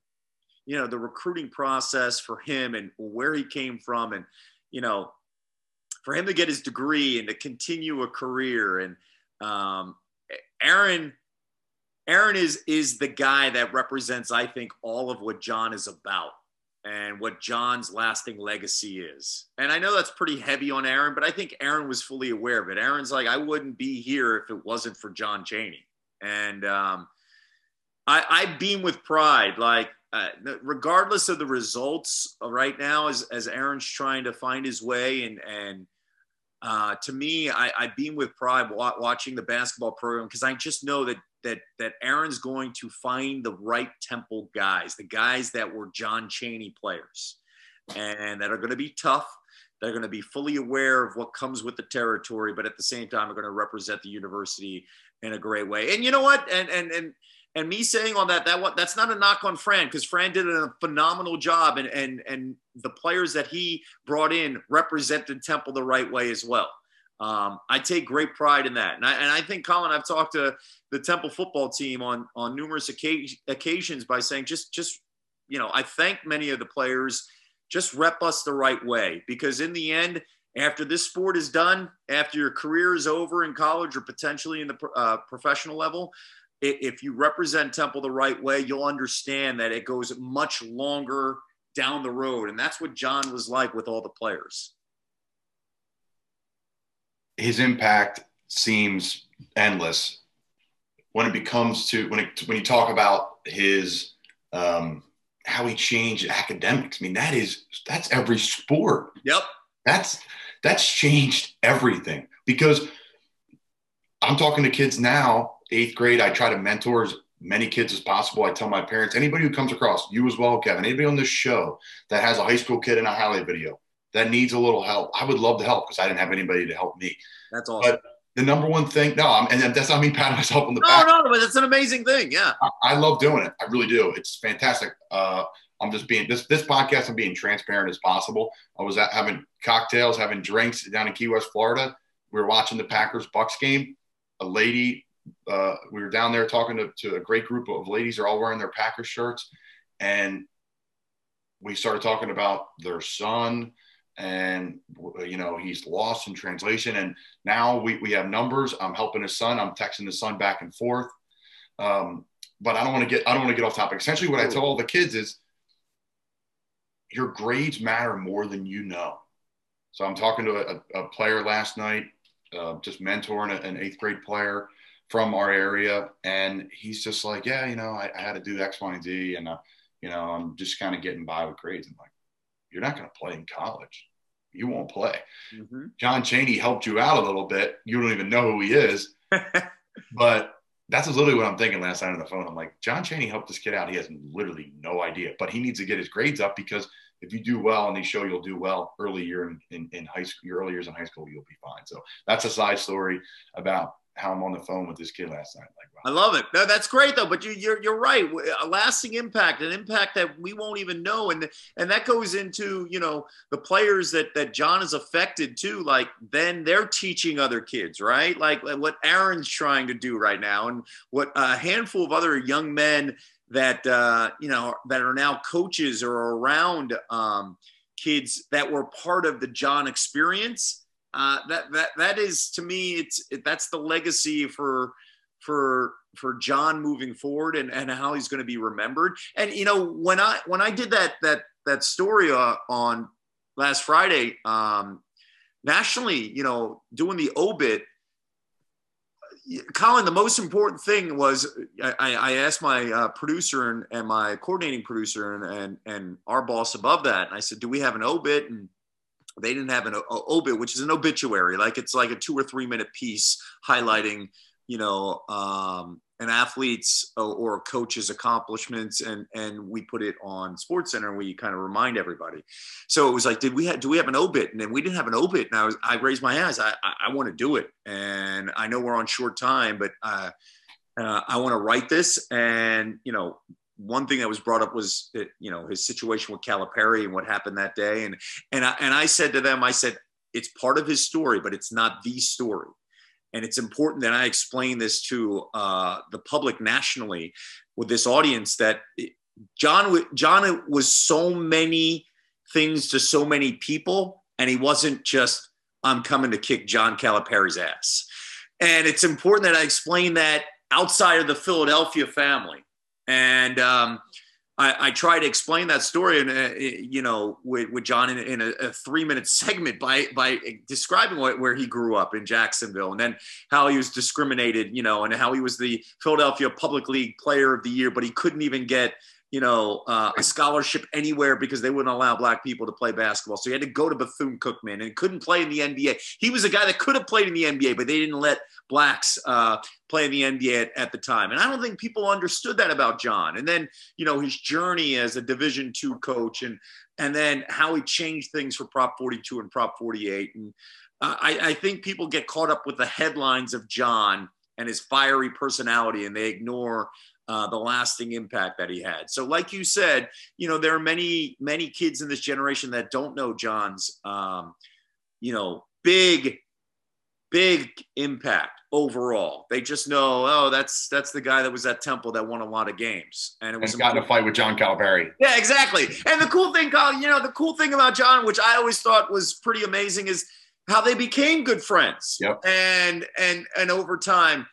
you know, the recruiting process for him and where he came from, and you know, for him to get his degree and to continue a career, and um, Aaron, Aaron is is the guy that represents, I think, all of what John is about and what John's lasting legacy is. And I know that's pretty heavy on Aaron, but I think Aaron was fully aware of it. Aaron's like, I wouldn't be here if it wasn't for John Chaney. And um, I, I beam with pride. Like, uh, regardless of the results right now, as, as Aaron's trying to find his way, and, and uh, to me, I, I beam with pride watching the basketball program because I just know that that that Aaron's going to find the right Temple guys, the guys that were John Chaney players, and that are going to be tough. They're going to be fully aware of what comes with the territory, but at the same time, are going to represent the university in a great way. And you know what? And and and and me saying all that, that what that's not a knock on Fran because Fran did a phenomenal job, and and and the players that he brought in represented Temple the right way as well. Um, I take great pride in that, and I, and I think Colin, I've talked to the Temple football team on on numerous occasions by saying just just you know I thank many of the players just rep us the right way because in the end after this sport is done after your career is over in college or potentially in the uh, professional level if you represent Temple the right way, you'll understand that it goes much longer down the road. And that's what John was like with all the players. His impact seems endless when it becomes to when it, when you talk about his um, how he changed academics. I mean, that is that's every sport. Yep. That's that's changed everything because I'm talking to kids now eighth grade, I try to mentor as many kids as possible. I tell my parents, anybody who comes across, you as well, Kevin, anybody on this show that has a high school kid in a highlight video that needs a little help, I would love to help because I didn't have anybody to help me. That's awesome. But the number one thing, no, I'm, and that's not me patting myself on the no, back. No, no, but it's an amazing thing. Yeah. I, I, love doing it. I really do. It's fantastic. Uh, I'm just being this this podcast. I'm being transparent as possible. I was at, having cocktails, having drinks down in Key West, Florida. We were watching the Packers Bucs game. A lady uh, we were down there talking to, to a great group of ladies. They're all wearing their Packers shirts. And we started talking about their son and you know he's lost in translation and now we, we have numbers i'm helping his son i'm texting his son back and forth um, but i don't want to get i don't want to get off topic essentially what i tell all the kids is your grades matter more than you know so i'm talking to a, a player last night uh, just mentoring an eighth grade player from our area, and he's just like, yeah, you know, I, I had to do X, Y, and Z, and uh, you know, I'm just kind of getting by with grades. I'm like, you're not going to play in college. You won't play. Mm-hmm. John Chaney helped you out a little bit. You don't even know who he is, but that's literally what I'm thinking last night on the phone. I'm like, John Chaney helped this kid out. He has literally no idea, but he needs to get his grades up because if you do well and they show you'll do well early year in, in, in high school, your early years in high school, you'll be fine. So that's a side story about how I'm on the phone with this kid last night. Like, wow. I love it. No, that's great though. But you, you're you're right. A lasting impact, an impact that we won't even know, and and that goes into you know the players that that John has affected too. Like then they're teaching other kids, right? Like what Aaron's trying to do right now, and what a handful of other young men that uh, you know that are now coaches or around um, kids that were part of the John experience uh, that that that is to me it's it, that's the legacy for for for John moving forward and, and how he's going to be remembered. And you know when I when I did that that that story uh, on last Friday um, nationally, you know, doing the obit. Colin, the most important thing was I, I asked my uh, producer and, and my coordinating producer and, and and our boss above that. And I said, "Do we have an obit?" And they didn't have an obit, which is an obituary. Like it's like a two or three minute piece highlighting, you know, um, an athlete's or a coach's accomplishments, and and we put it on Sports Center, and we kind of remind everybody. So it was like, did we have? Do we have an obit? And then we didn't have an obit. And I was, I raised my hands. I, I, I want to do it, and I know we're on short time, but uh, uh, I want to write this, and you know, one thing that was brought up was you know his situation with Calipari and what happened that day, and and I, and I said to them, I said it's part of his story, but it's not the story, and it's important that I explain this to uh, the public nationally with this audience that John John was so many things to so many people, and he wasn't just I'm coming to kick John Calipari's ass, and it's important that I explain that outside of the Philadelphia family. And um, I, I, try to explain that story, and you know, with, with John in, in a, a, three-minute segment by by describing what, where he grew up in Jacksonville, and then how he was discriminated, you know, and how he was the Philadelphia Public League Player of the Year, but he couldn't even get you know, uh, a scholarship anywhere because they wouldn't allow black people to play basketball. So he had to go to Bethune Cookman and couldn't play in the NBA. He was a guy that could have played in the NBA, but they didn't let blacks uh, play in the NBA at, at, the time. And I don't think people understood that about John. And then, you know, his journey as a Division two coach and and then how he changed things for Prop 42 and Prop 48. And uh, I, I think people get caught up with the headlines of John and his fiery personality, and they ignore uh, the lasting impact that he had. So, like you said, you know, there are many, many kids in this generation that don't know John's, um, you know, big, big impact overall. They just know, oh, that's that's the guy that was at Temple that won a lot of games, and it was and got in a fight with John Calipari. Yeah, exactly. And the cool thing, Colin, you know, the cool thing about John, which I always thought was pretty amazing, is how they became good friends. Yep. And and and over time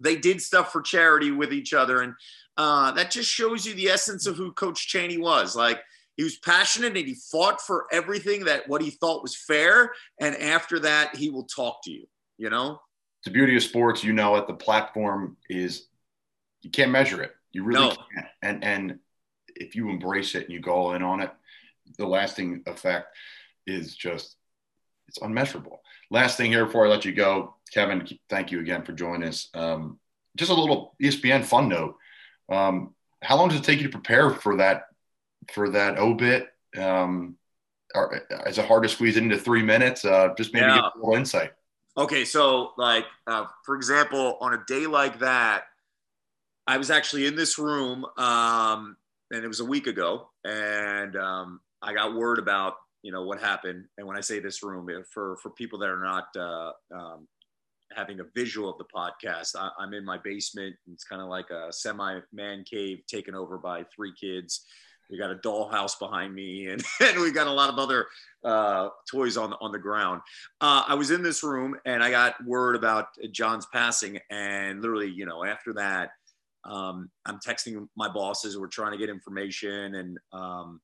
they did stuff for charity with each other. And uh, that just shows you the essence of who Coach Chaney was. Like he was passionate and he fought for everything that what he thought was fair. And after that, he will talk to you, you know? The beauty of sports. You know it. The platform is, you can't measure it. You really No. can't. And, and if you embrace it and you go all in on it, the lasting effect is just, it's unmeasurable. Last thing here before I let you go, Kevin, thank you again for joining us. Um, just a little ESPN fun note. Um, how long does it take you to prepare for that for that obit? Um, are, is it hard to squeeze it into three minutes? Uh, just maybe Yeah. get a little insight. Okay, so like uh, for example, on a day like that, I was actually in this room, um, and it was a week ago, and um, I got word about you know what happened. And when I say this room, for for people that are not uh, um, having a visual of the podcast, I, I'm in my basement. It's kind of like a semi man cave taken over by three kids. We got a dollhouse behind me, and, and we got a lot of other uh, toys on on the ground. Uh, I was in this room, and I got word about John's passing, and literally, you know, after that, um, I'm texting my bosses. We're trying to get information, and um,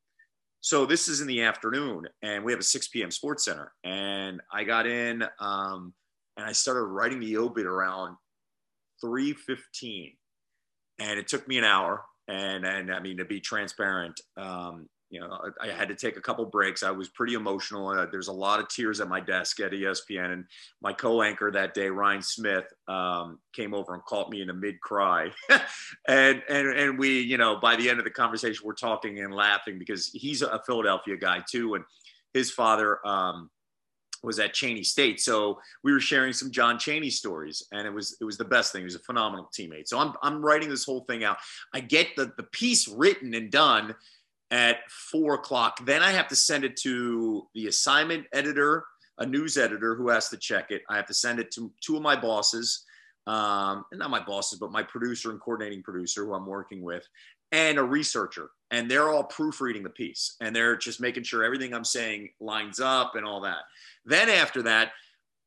so this is in the afternoon, and we have a 6 p.m. Sports Center, and I got in, um, and I started writing the obit around 3:15, and it took me an hour. And and I mean to be transparent, um, you know, I, I had to take a couple breaks. I was pretty emotional. Uh, there's a lot of tears at my desk at ESPN, and my co-anchor that day, Ryan Smith, um, came over and caught me in a mid-cry, and and and we, you know, by the end of the conversation, we're talking and laughing because he's a Philadelphia guy too, and his father. Um, was at Cheyney State. So we were sharing some John Chaney stories and it was it was the best thing. He was a phenomenal teammate. So I'm I'm writing this whole thing out. I get the the piece written and done at four o'clock. Then I have to send it to the assignment editor, a news editor who has to check it. I have to send it to two of my bosses, um, and not my bosses, but my producer and coordinating producer who I'm working with, and a researcher. And they're all proofreading the piece and they're just making sure everything I'm saying lines up and all that. Then after that,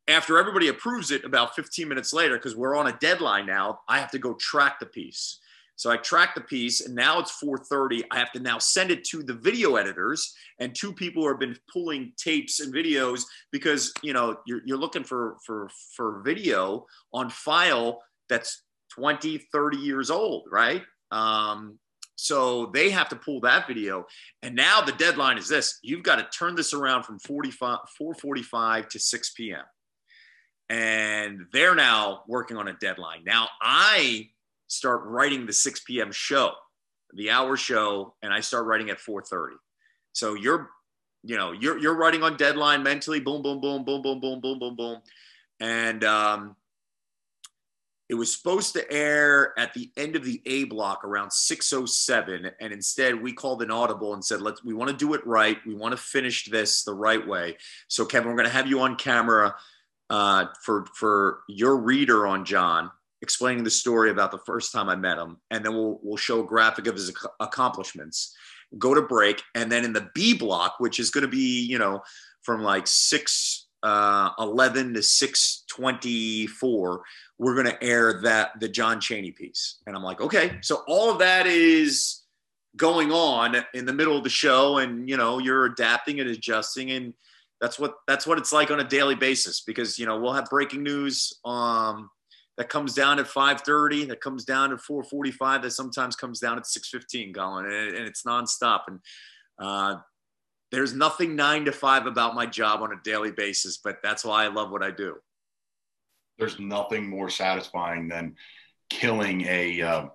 after everybody approves it about 15 minutes later, because we're on a deadline now, I have to go track the piece. So I track the piece, and now it's 4:30. I have to now send it to the video editors and two people have been pulling tapes and videos because you know you're, you're looking for for for video on file that's 20, 30 years old, right? Um, so they have to pull that video. And now the deadline is this. You've got to turn this around from 45, 445 to 6 p.m. And they're now working on a deadline. Now I start writing the 6 p.m. show, the hour show, and I start writing at 4:30. So you're, you know, you're you're writing on deadline mentally, boom, boom, boom, boom, boom, boom, boom, boom, boom. And um, it was supposed to air at the end of the A block around 607. And instead we called an audible and said, let's, we want to do it right. We want to finish this the right way. So Kevin, we're going to have you on camera uh, for, for your reader on John, explaining the story about the first time I met him. And then we'll, we'll show a graphic of his ac- accomplishments, go to break. And then in the B block, which is going to be, you know, from like six, uh, 11 to 624, we're going to air that the John Chaney piece. And I'm like, okay. So all of that is going on in the middle of the show and you know, you're adapting and adjusting and that's what that's what it's like on a daily basis because you know, we'll have breaking news um that comes down at 5:30, that comes down at 4:45, that sometimes comes down at 6:15, Colin, and, and it's nonstop. And uh, there's nothing nine to five about my job on a daily basis, but that's why I love what I do. There's nothing more satisfying than killing a. Uh,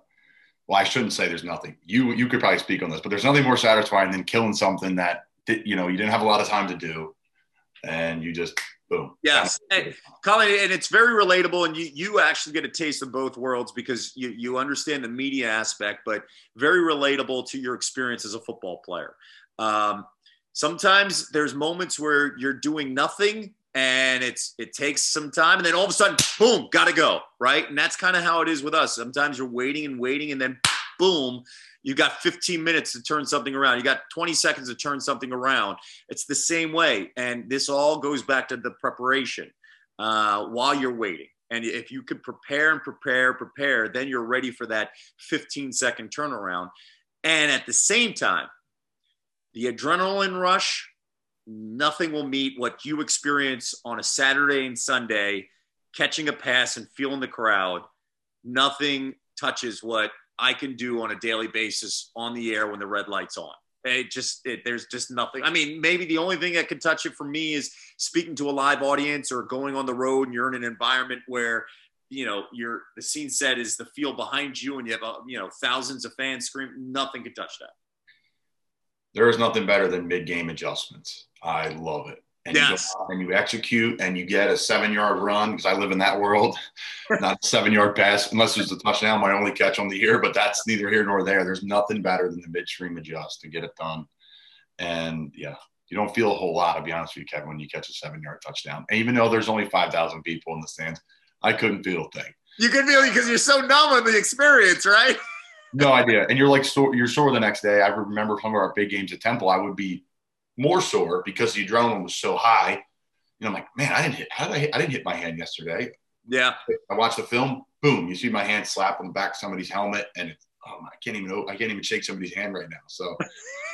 well, I shouldn't say there's nothing. You you could probably speak on this, but there's nothing more satisfying than killing something that that, you know you didn't have a lot of time to do, and you just boom. Yes, and, Colin, and it's very relatable, and you you actually get a taste of both worlds because you you understand the media aspect, but very relatable to your experience as a football player. Um, sometimes there's moments where you're doing nothing and it's it takes some time and then all of a sudden boom gotta go right and that's kind of how it is with us sometimes you're waiting and waiting and then boom you got 15 minutes to turn something around. You got 20 seconds to turn something around. It's the same way and this all goes back to the preparation uh, while you're waiting. And if you could prepare and prepare prepare then you're ready for that 15 second turnaround. And at the same time the adrenaline rush nothing will meet what you experience on a Saturday and Sunday, catching a pass and feeling the crowd. Nothing touches what I can do on a daily basis on the air when the red light's on. It just, it, there's just nothing. I mean, maybe the only thing that can touch it for me is speaking to a live audience or going on the road and you're in an environment where, you know, you're the scene set is the field behind you and you have, uh, you know, thousands of fans screaming. Nothing can touch that. There is nothing better than mid game adjustments. I love it. And yes. you and you execute and you get a seven yard run because I live in that world, not a seven yard pass, unless it's a touchdown, my only catch on the year, but that's neither here nor there. There's nothing better than the midstream adjust to get it done. And yeah, you don't feel a whole lot, to be honest with you, Kevin, when you catch a seven yard touchdown. And even though there's only 5,000 people in the stands, I couldn't feel a thing. You could feel because you're so numb with the experience, right? no idea. And you're like, sore, you're sore the next day. I remember some of our big games at Temple, I would be more sore because the adrenaline was so high. And I'm like, man, I didn't hit. How did I hit? I didn't hit my hand yesterday. Yeah. I watched the film. Boom! You see my hand slap on the back of somebody's helmet, and it's, oh, I can't even. I can't even shake somebody's hand right now. So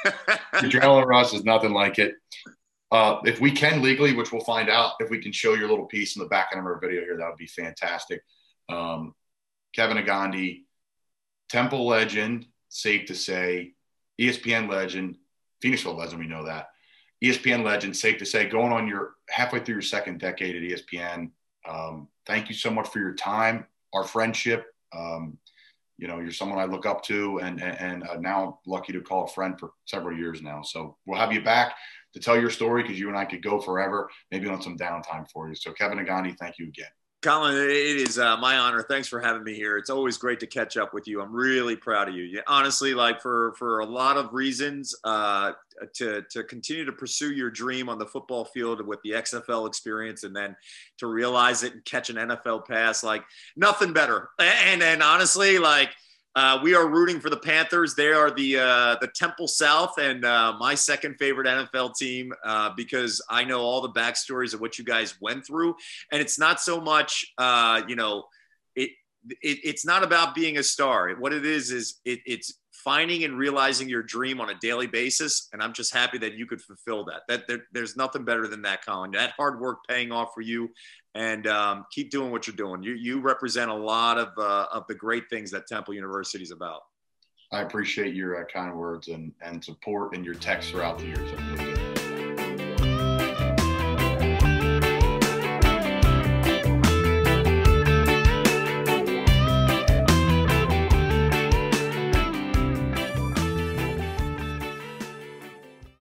adrenaline rush is nothing like it. Uh, if we can legally, which we'll find out, if we can show your little piece in the back end of our video here, that would be fantastic. Um, Kevin Negandhi, Temple legend, safe to say, ESPN legend, Phoenixville legend, we know that. ESPN legend, safe to say, going on your halfway through your second decade at ESPN. Um, thank you so much for your time, our friendship. Um, you know, you're someone I look up to, and and, and uh, now I'm lucky to call a friend for several years now. So we'll have you back to tell your story because you and I could go forever, maybe on some downtime for you. So Kevin Negandhi, thank you again. Colin, it is uh, my honor. Thanks for having me here. It's always great to catch up with you. I'm really proud of you. you honestly, like for for a lot of reasons, uh, to to continue to pursue your dream on the football field with the XFL experience, and then to realize it and catch an NFL pass, like nothing better. And and honestly, like uh, we are rooting for the Panthers. They are the uh, the Temple South and uh, my second favorite NFL team uh, because I know all the backstories of what you guys went through, and it's not so much uh, you know it, it, it's not about being a star. What it is is it, it's finding and realizing your dream on a daily basis, and I'm just happy that you could fulfill that. That there, there's nothing better than that, Colin. That hard work paying off for you, and um, keep doing what you're doing. You you represent a lot of uh, of the great things that Temple University is about. I appreciate your uh, kind words and and support and your texts throughout the years.